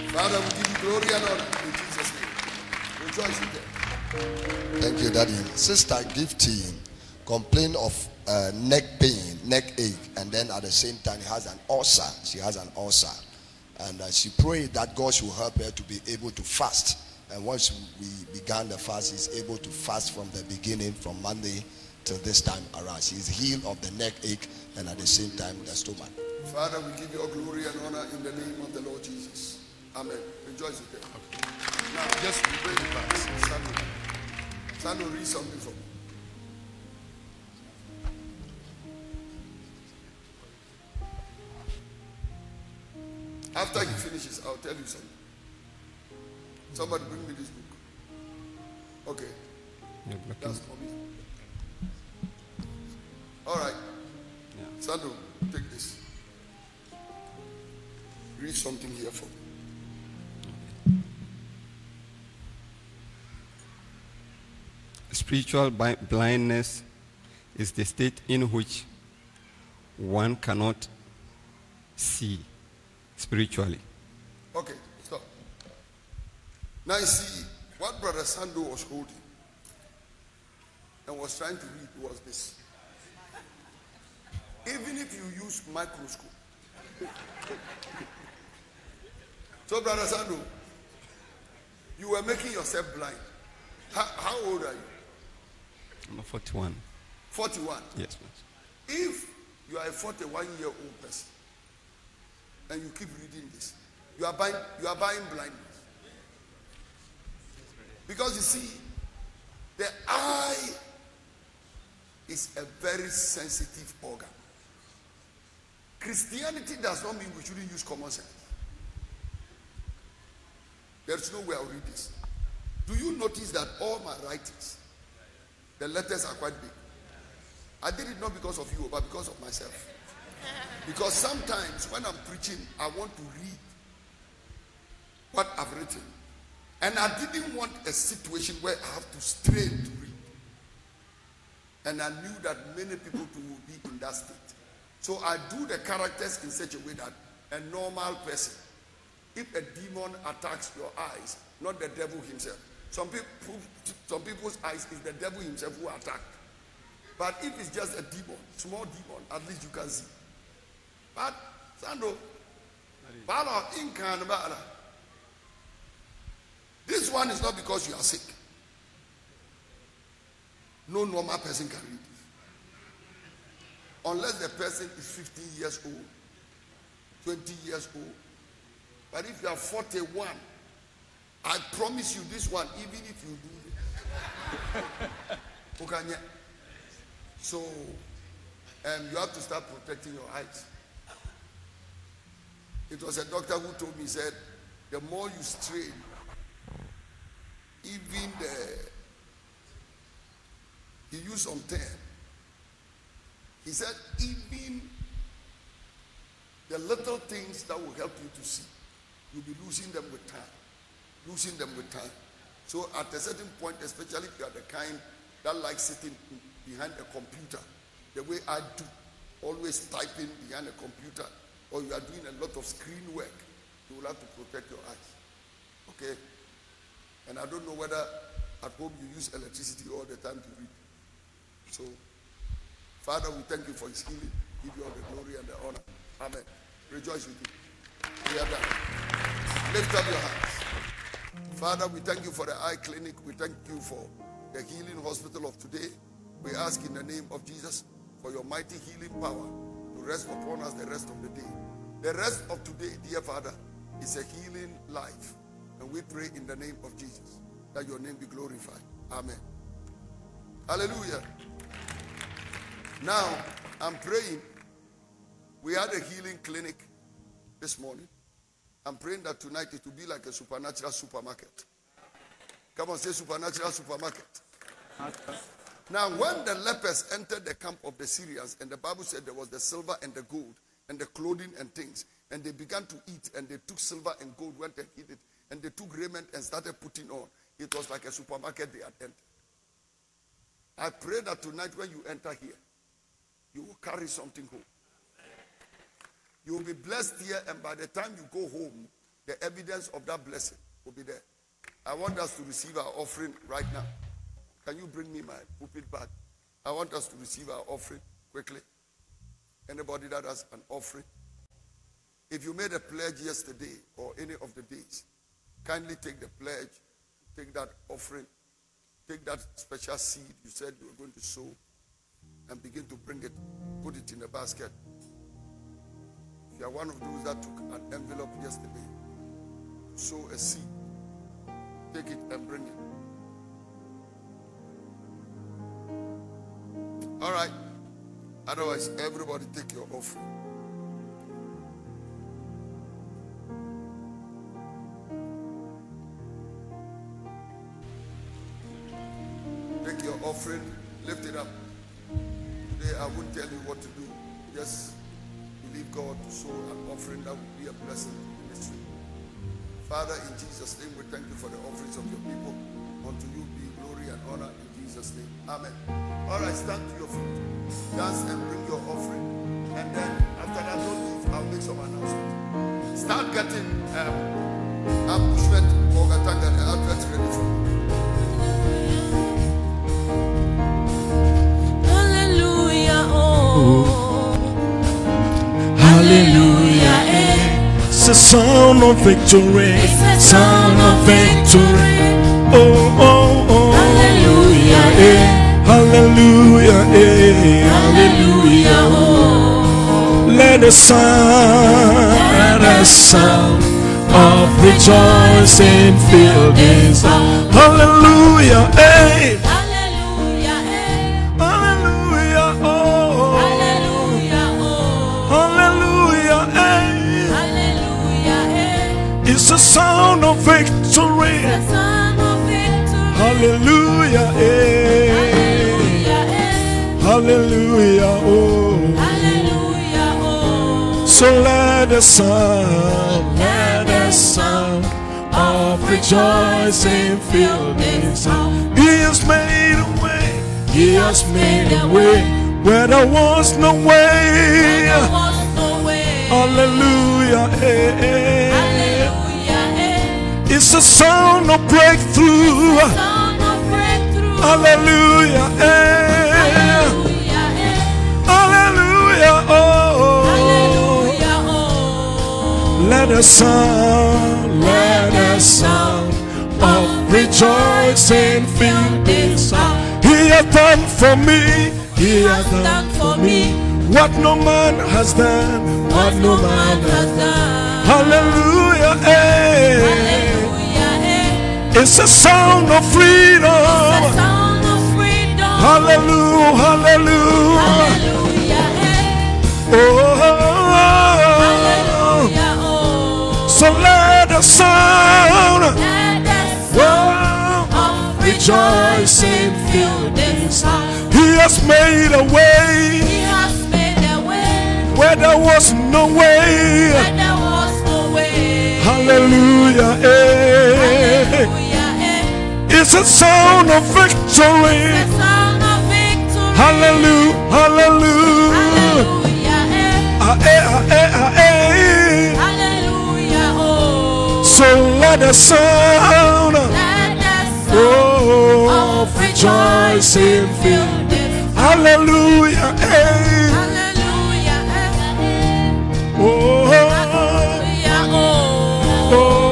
Speaker 1: Father, we give you glory and honor in Jesus' name. Rejoice with them.
Speaker 3: Thank you, Daddy. Sister Gifty complained of uh, neck pain, neck ache, and then at the same time she has an ulcer. She has an ulcer, and uh, she prayed that God should help her to be able to fast. And once we began the fast, she's able to fast from the beginning, from Monday till this time around. She's healed of the neck ache and at the same time the stomach.
Speaker 1: Father, we give you all glory and honor in the name of the Lord Jesus. Amen. Rejoice with them. Now, just pray the verse. Stand Stand read something for After he finishes, I'll tell you something. Somebody bring me this book. Okay. That's for me. All right. Sandro, take this. Read something here for me.
Speaker 16: Spiritual blindness is the state in which one cannot see spiritually.
Speaker 1: Okay, stop. Now you see what Brother Sando was holding and was trying to read was this. Even if you use microscope. <laughs> so, Brother Sando, you were making yourself blind. How, how old are you?
Speaker 16: I'm 41.
Speaker 1: 41.
Speaker 16: Yes, please.
Speaker 1: If you are a 41 year old person and you keep reading this, you are buying, you are buying blindness. Because you see, the eye is a very sensitive organ. Christianity does not mean we shouldn't use common sense. There is no way I'll read this. Do you notice that all my writings, the letters are quite big? I did it not because of you, but because of myself. Because sometimes when I'm preaching, I want to read what I've written. And I didn't want a situation where I have to strain to read. And I knew that many people will be in that state. So I do the characters in such a way that a normal person, if a demon attacks your eyes, not the devil himself. Some people, some people's eyes is the devil himself who attacked. But if it's just a demon, small demon, at least you can see. But Sando, Bala, Incan, Bala. This one is not because you are sick. No normal person can read this. Unless the person is 15 years old, 20 years old. But if you are 41, I promise you this one, even if you do this. <laughs> So um, you have to start protecting your eyes. It was a doctor who told me, he said, the more you strain, even the, he used some term. He said, even the little things that will help you to see, you'll be losing them with time. Losing them with time. So at a certain point, especially if you are the kind that likes sitting behind a computer, the way I do, always typing behind a computer, or you are doing a lot of screen work, you will have to protect your eyes. Okay? And I don't know whether at home you use electricity all the time to read. So, Father, we thank you for his healing. Give you all the glory and the honor. Amen. Rejoice with you. We are done. Lift up your hands. Father, we thank you for the eye clinic. We thank you for the healing hospital of today. We ask in the name of Jesus for your mighty healing power rest upon us the rest of the day. The rest of today, dear Father, is a healing life. And we pray in the name of Jesus that your name be glorified. Amen. Hallelujah. Now, I'm praying. We had a healing clinic this morning. I'm praying that tonight it will be like a supernatural supermarket. Come on, say supernatural supermarket. Now, when the lepers entered the camp of the Syrians, and the Bible said there was the silver and the gold, and the clothing and things, and they began to eat, and they took silver and gold, went and hid it, and they took raiment and started putting on. It was like a supermarket they had entered. I pray that tonight when you enter here, you will carry something home. You will be blessed here, and by the time you go home, the evidence of that blessing will be there. I want us to receive our offering right now. Can you bring me my pulpit back? I want us to receive our offering quickly. Anybody that has an offering? If you made a pledge yesterday or any of the days, kindly take the pledge, take that offering, take that special seed you said you were going to sow, and begin to bring it, put it in the basket. If you are one of those that took an envelope yesterday, sow a seed, take it and bring it. All right. Otherwise, everybody take your offering. Take your offering, lift it up. Today, I won't tell you what to do. Just believe God to sow an offering that will be a blessing to ministry. Father, in Jesus' name, we thank you for the offerings of your people. Unto you be glory and honor in Jesus' name. Amen. All right, stand to your feet. Dance and bring your offering. And then after that, don't leave. I'll make some announcement. Start getting um, ambushment or Gatanga outlet ready for you.
Speaker 14: Hallelujah, oh.
Speaker 5: Hallelujah, eh. It's the sound of victory. Sound of victory. Oh, oh, oh. Hallelujah, eh. Hallelujah, eh. Hallelujah, oh. Let the sound, let the sound of rejoicing fill this house. Hallelujah, eh. So let the sound, let the sound of rejoicing fill this house. He has made a way. He has made a way where there was no way. Hallelujah, eh, eh. It's a sound of breakthrough. Hallelujah, eh. The sound, let us sound of rejoicing fill this house. He has done for me, He has done for me what no man has done, what no man has done. Hallelujah, eh. It's a sound of freedom. Hallelujah, hallelujah. hallelujah hey. Oh, so let the sound the sound of rejoicing fill this house. He has made a way where there was no way. Hallelujah. eh. It's a sound of victory. A sound of victory. Hallelujah. Hallelujah. Hallelujah! Ah, eh, ah, eh, ah, eh. So let the sound oh, of rejoicing fill. Eh. Hallelujah. eh. Oh, oh, oh.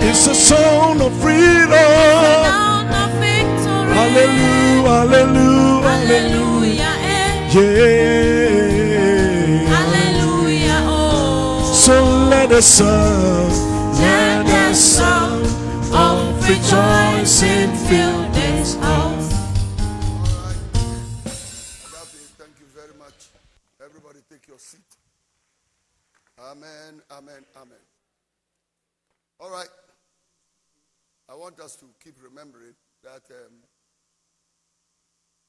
Speaker 5: It's a sound of freedom. Hallelujah, hallelujah, hallelujah. Yeah. The sound, let the sound of rejoicing fill this house.
Speaker 1: Thank you very much. Everybody take your seat. Amen, amen, amen. All right. I want us to keep remembering that um,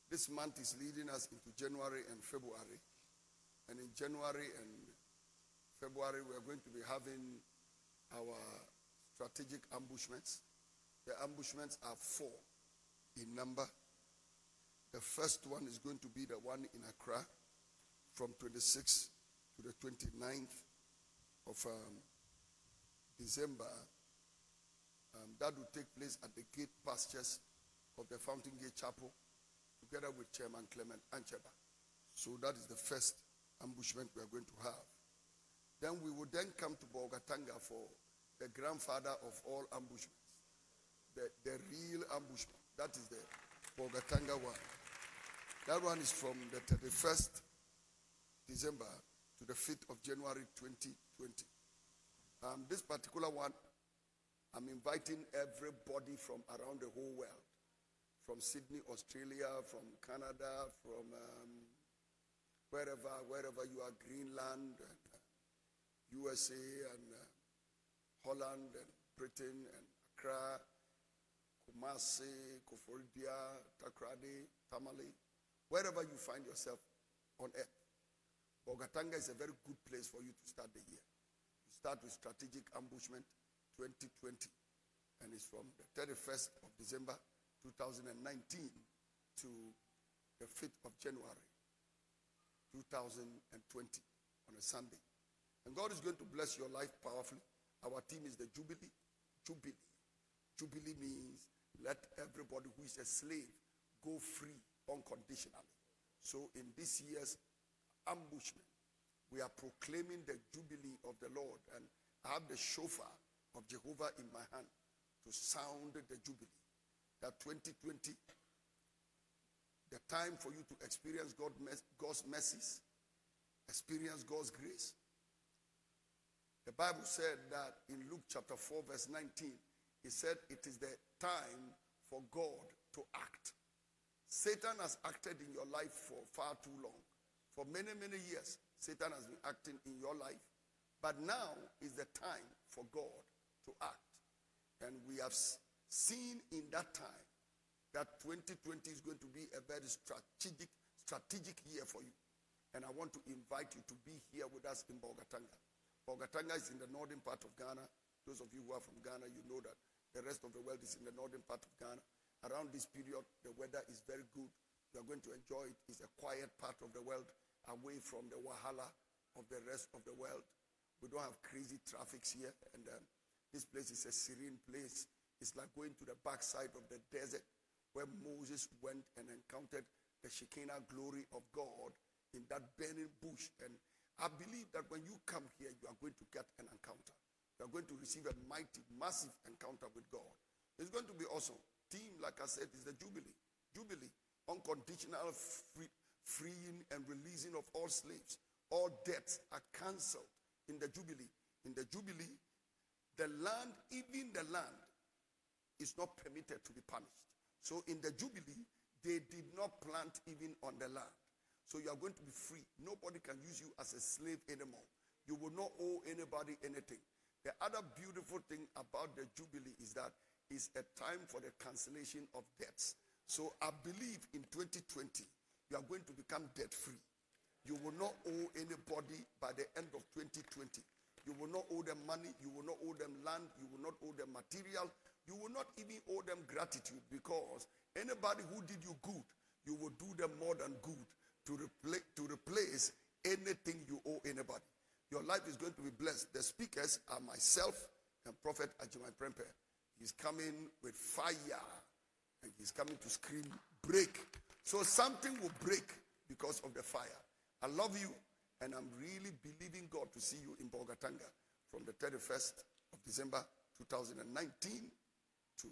Speaker 1: this month is leading us into January and February. And in January and February, we are going to be having our strategic ambushments. The ambushments are four in number. The first one is going to be the one in Accra from 26th to the 29th of um, December. Um, that will take place at the gate pastures of the Fountain Gate Chapel together with Chairman Clement Ancheba. So that is the first ambushment we are going to have. Then we would then come to Bolgatanga for the grandfather of all ambushments, the, the real ambushment. That is the Bolgatanga one. That one is from the 31st December to the 5th of January 2020. Um, this particular one, I'm inviting everybody from around the whole world, from Sydney, Australia, from Canada, from um, wherever, wherever you are, Greenland, and, USA, and uh, Holland, and Britain, and Accra, Kumasi, Koforidua, Takoradi, Tamale, wherever you find yourself on earth. Bolgatanga is a very good place for you to start the year. You start with strategic ambushment 2020, and it's from the 31st of December 2019 to the 5th of January 2020 on a Sunday. And God is going to bless your life powerfully. Our team is the Jubilee. Jubilee. Jubilee means let everybody who is a slave go free unconditionally. So in this year's ambushment, we are proclaiming the Jubilee of the Lord. And I have the shofar of Jehovah in my hand to sound the Jubilee. That 2020, the time for you to experience God's mercies, experience God's grace. The Bible said that in Luke chapter 4, verse 19, he said it is the time for God to act. Satan has acted in your life for far too long. For many, many years, Satan has been acting in your life. But now is the time for God to act. And we have seen in that time that 2020 is going to be a very strategic, strategic year for you. And I want to invite you to be here with us in Bolgatanga. Bolgatanga is in the northern part of Ghana. Those of you who are from Ghana, you know that the rest of the world is in the northern part of Ghana. Around this period, the weather is very good. You are going to enjoy it. It's a quiet part of the world, away from the wahala of the rest of the world. We don't have crazy traffics here, and um, this place is a serene place. It's like going to the backside of the desert where Moses went and encountered the Shekinah glory of God in that burning bush. And I believe that when you come here, you are going to get an encounter. You are going to receive a mighty, massive encounter with God. It's going to be awesome. Team, like I said, is the Jubilee. Jubilee, unconditional free, freeing and releasing of all slaves. All debts are cancelled in the Jubilee. In the Jubilee, the land, even the land, is not permitted to be punished. So in the Jubilee, they did not plant even on the land. So you are going to be free. Nobody can use you as a slave anymore. You will not owe anybody anything. The other beautiful thing about the Jubilee is that it's a time for the cancellation of debts. So I believe in 2020, you are going to become debt free. You will not owe anybody by the end of 2020. You will not owe them money. You will not owe them land. You will not owe them material. You will not even owe them gratitude because anybody who did you good, you will do them more than good to, to replace anything you owe anybody. Your life is going to be blessed. The speakers are myself and Prophet Ajimai Prempe. He's coming with fire and he's coming to scream, break. So something will break because of the fire. I love you and I'm really believing God to see you in Bolgatanga from the 31st of December 2019 to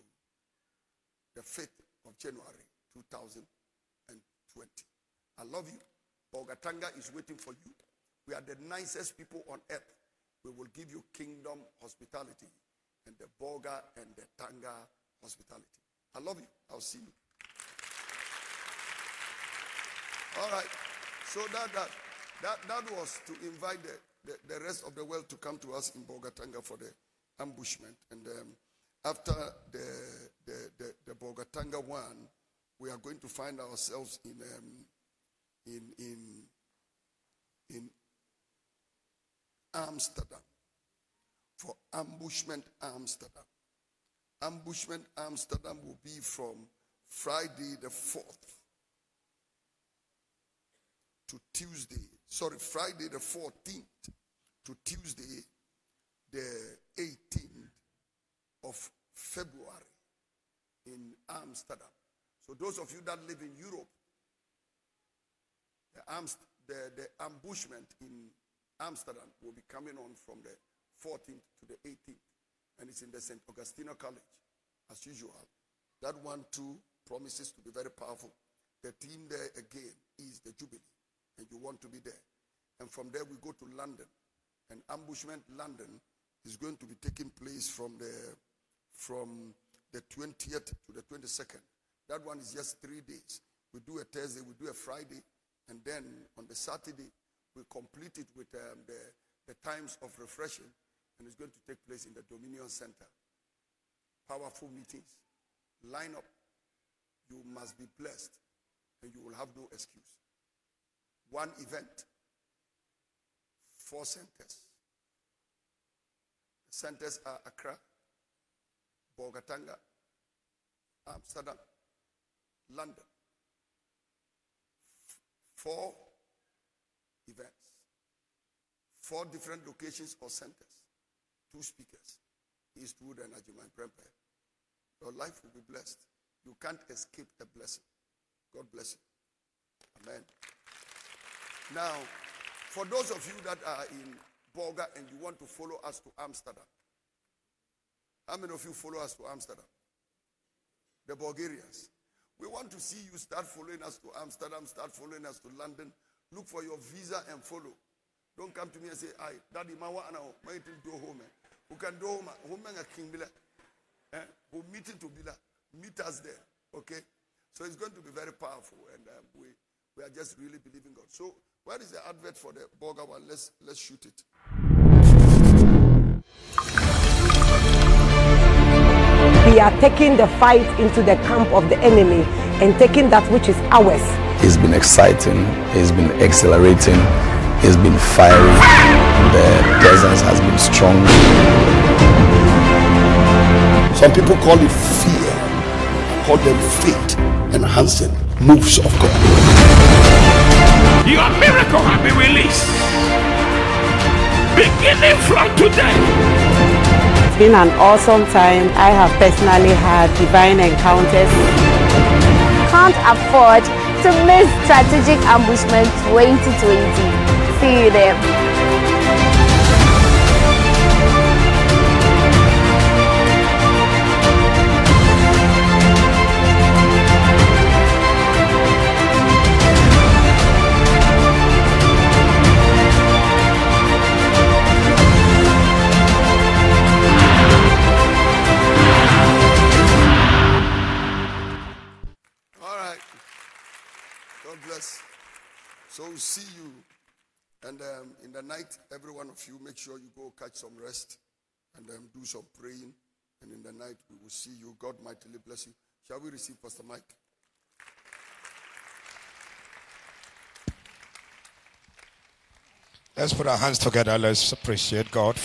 Speaker 1: the 5th of January 2020. I love you. Bolgatanga is waiting for you. We are the nicest people on earth. We will give you kingdom hospitality and the Bolga and the Tanga hospitality. I love you. I'll see you. All right. So that that that, that was to invite the, the, the rest of the world to come to us in Bolgatanga for the ambushment. And um, after the, the, the, the Bolgatanga one, we are going to find ourselves in um, in in in Amsterdam for ambushment Amsterdam. Ambushment Amsterdam will be from Friday the 4th to Tuesday, sorry, Friday the 14th to Tuesday the 18th of February in Amsterdam. So those of you that live in Europe, Amst- the, the ambushment in Amsterdam will be coming on from the 14th to the 18th. And it's in the St. Augustino College, as usual. That one, too, promises to be very powerful. The team there again is the Jubilee, and you want to be there. And from there, we go to London. And ambushment London is going to be taking place from the from the 20th to the 22nd. That one is just three days. We do a Thursday, we do a Friday, and then on the Saturday, we complete it with um, the, the times of refreshing, and it's going to take place in the Dominion Center. Powerful meetings. Line up. You must be blessed, and you will have no excuse. One event, four centers. The centers are Accra, Bolgatanga, Amsterdam, London. Four events, four different locations or centers, two speakers, Eastwood and Ajuman Prempe. Your life will be blessed. You can't escape a blessing. God bless you. Amen. Now, for those of you that are in Bolga and you want to follow us to Amsterdam, how many of you follow us to Amsterdam? The Bulgarians. We want to see you start following us to Amsterdam, start following us to London. Look for your visa and follow. Don't come to me and say, "I, daddy, my wa ana my do home." Who can do home? Home a king bila. Eh? Who meeting to bila? Meet us there. Okay? So it's going to be very powerful, and um, we we are just really believing God. So where is the advert for the burger one? Let's let's shoot it.
Speaker 17: We are taking the fight into the camp of the enemy and taking that which is ours.
Speaker 18: It's been exciting. It's been exhilarating. It's been fiery. The presence has been strong.
Speaker 1: Some people call it fear. I call them faith enhancing moves of God.
Speaker 19: Your miracle has been released. Beginning from today.
Speaker 17: It's been an awesome time. I have personally had divine encounters.
Speaker 20: Can't afford to miss Strategic Ambushment 2020. see you there.
Speaker 1: And um, in the night, every one of you, make sure you go catch some rest and um, do some praying. And in the night, we will see you. God mightily bless you. Shall we receive Pastor Mike?
Speaker 19: Let's put our hands together. Let's appreciate God.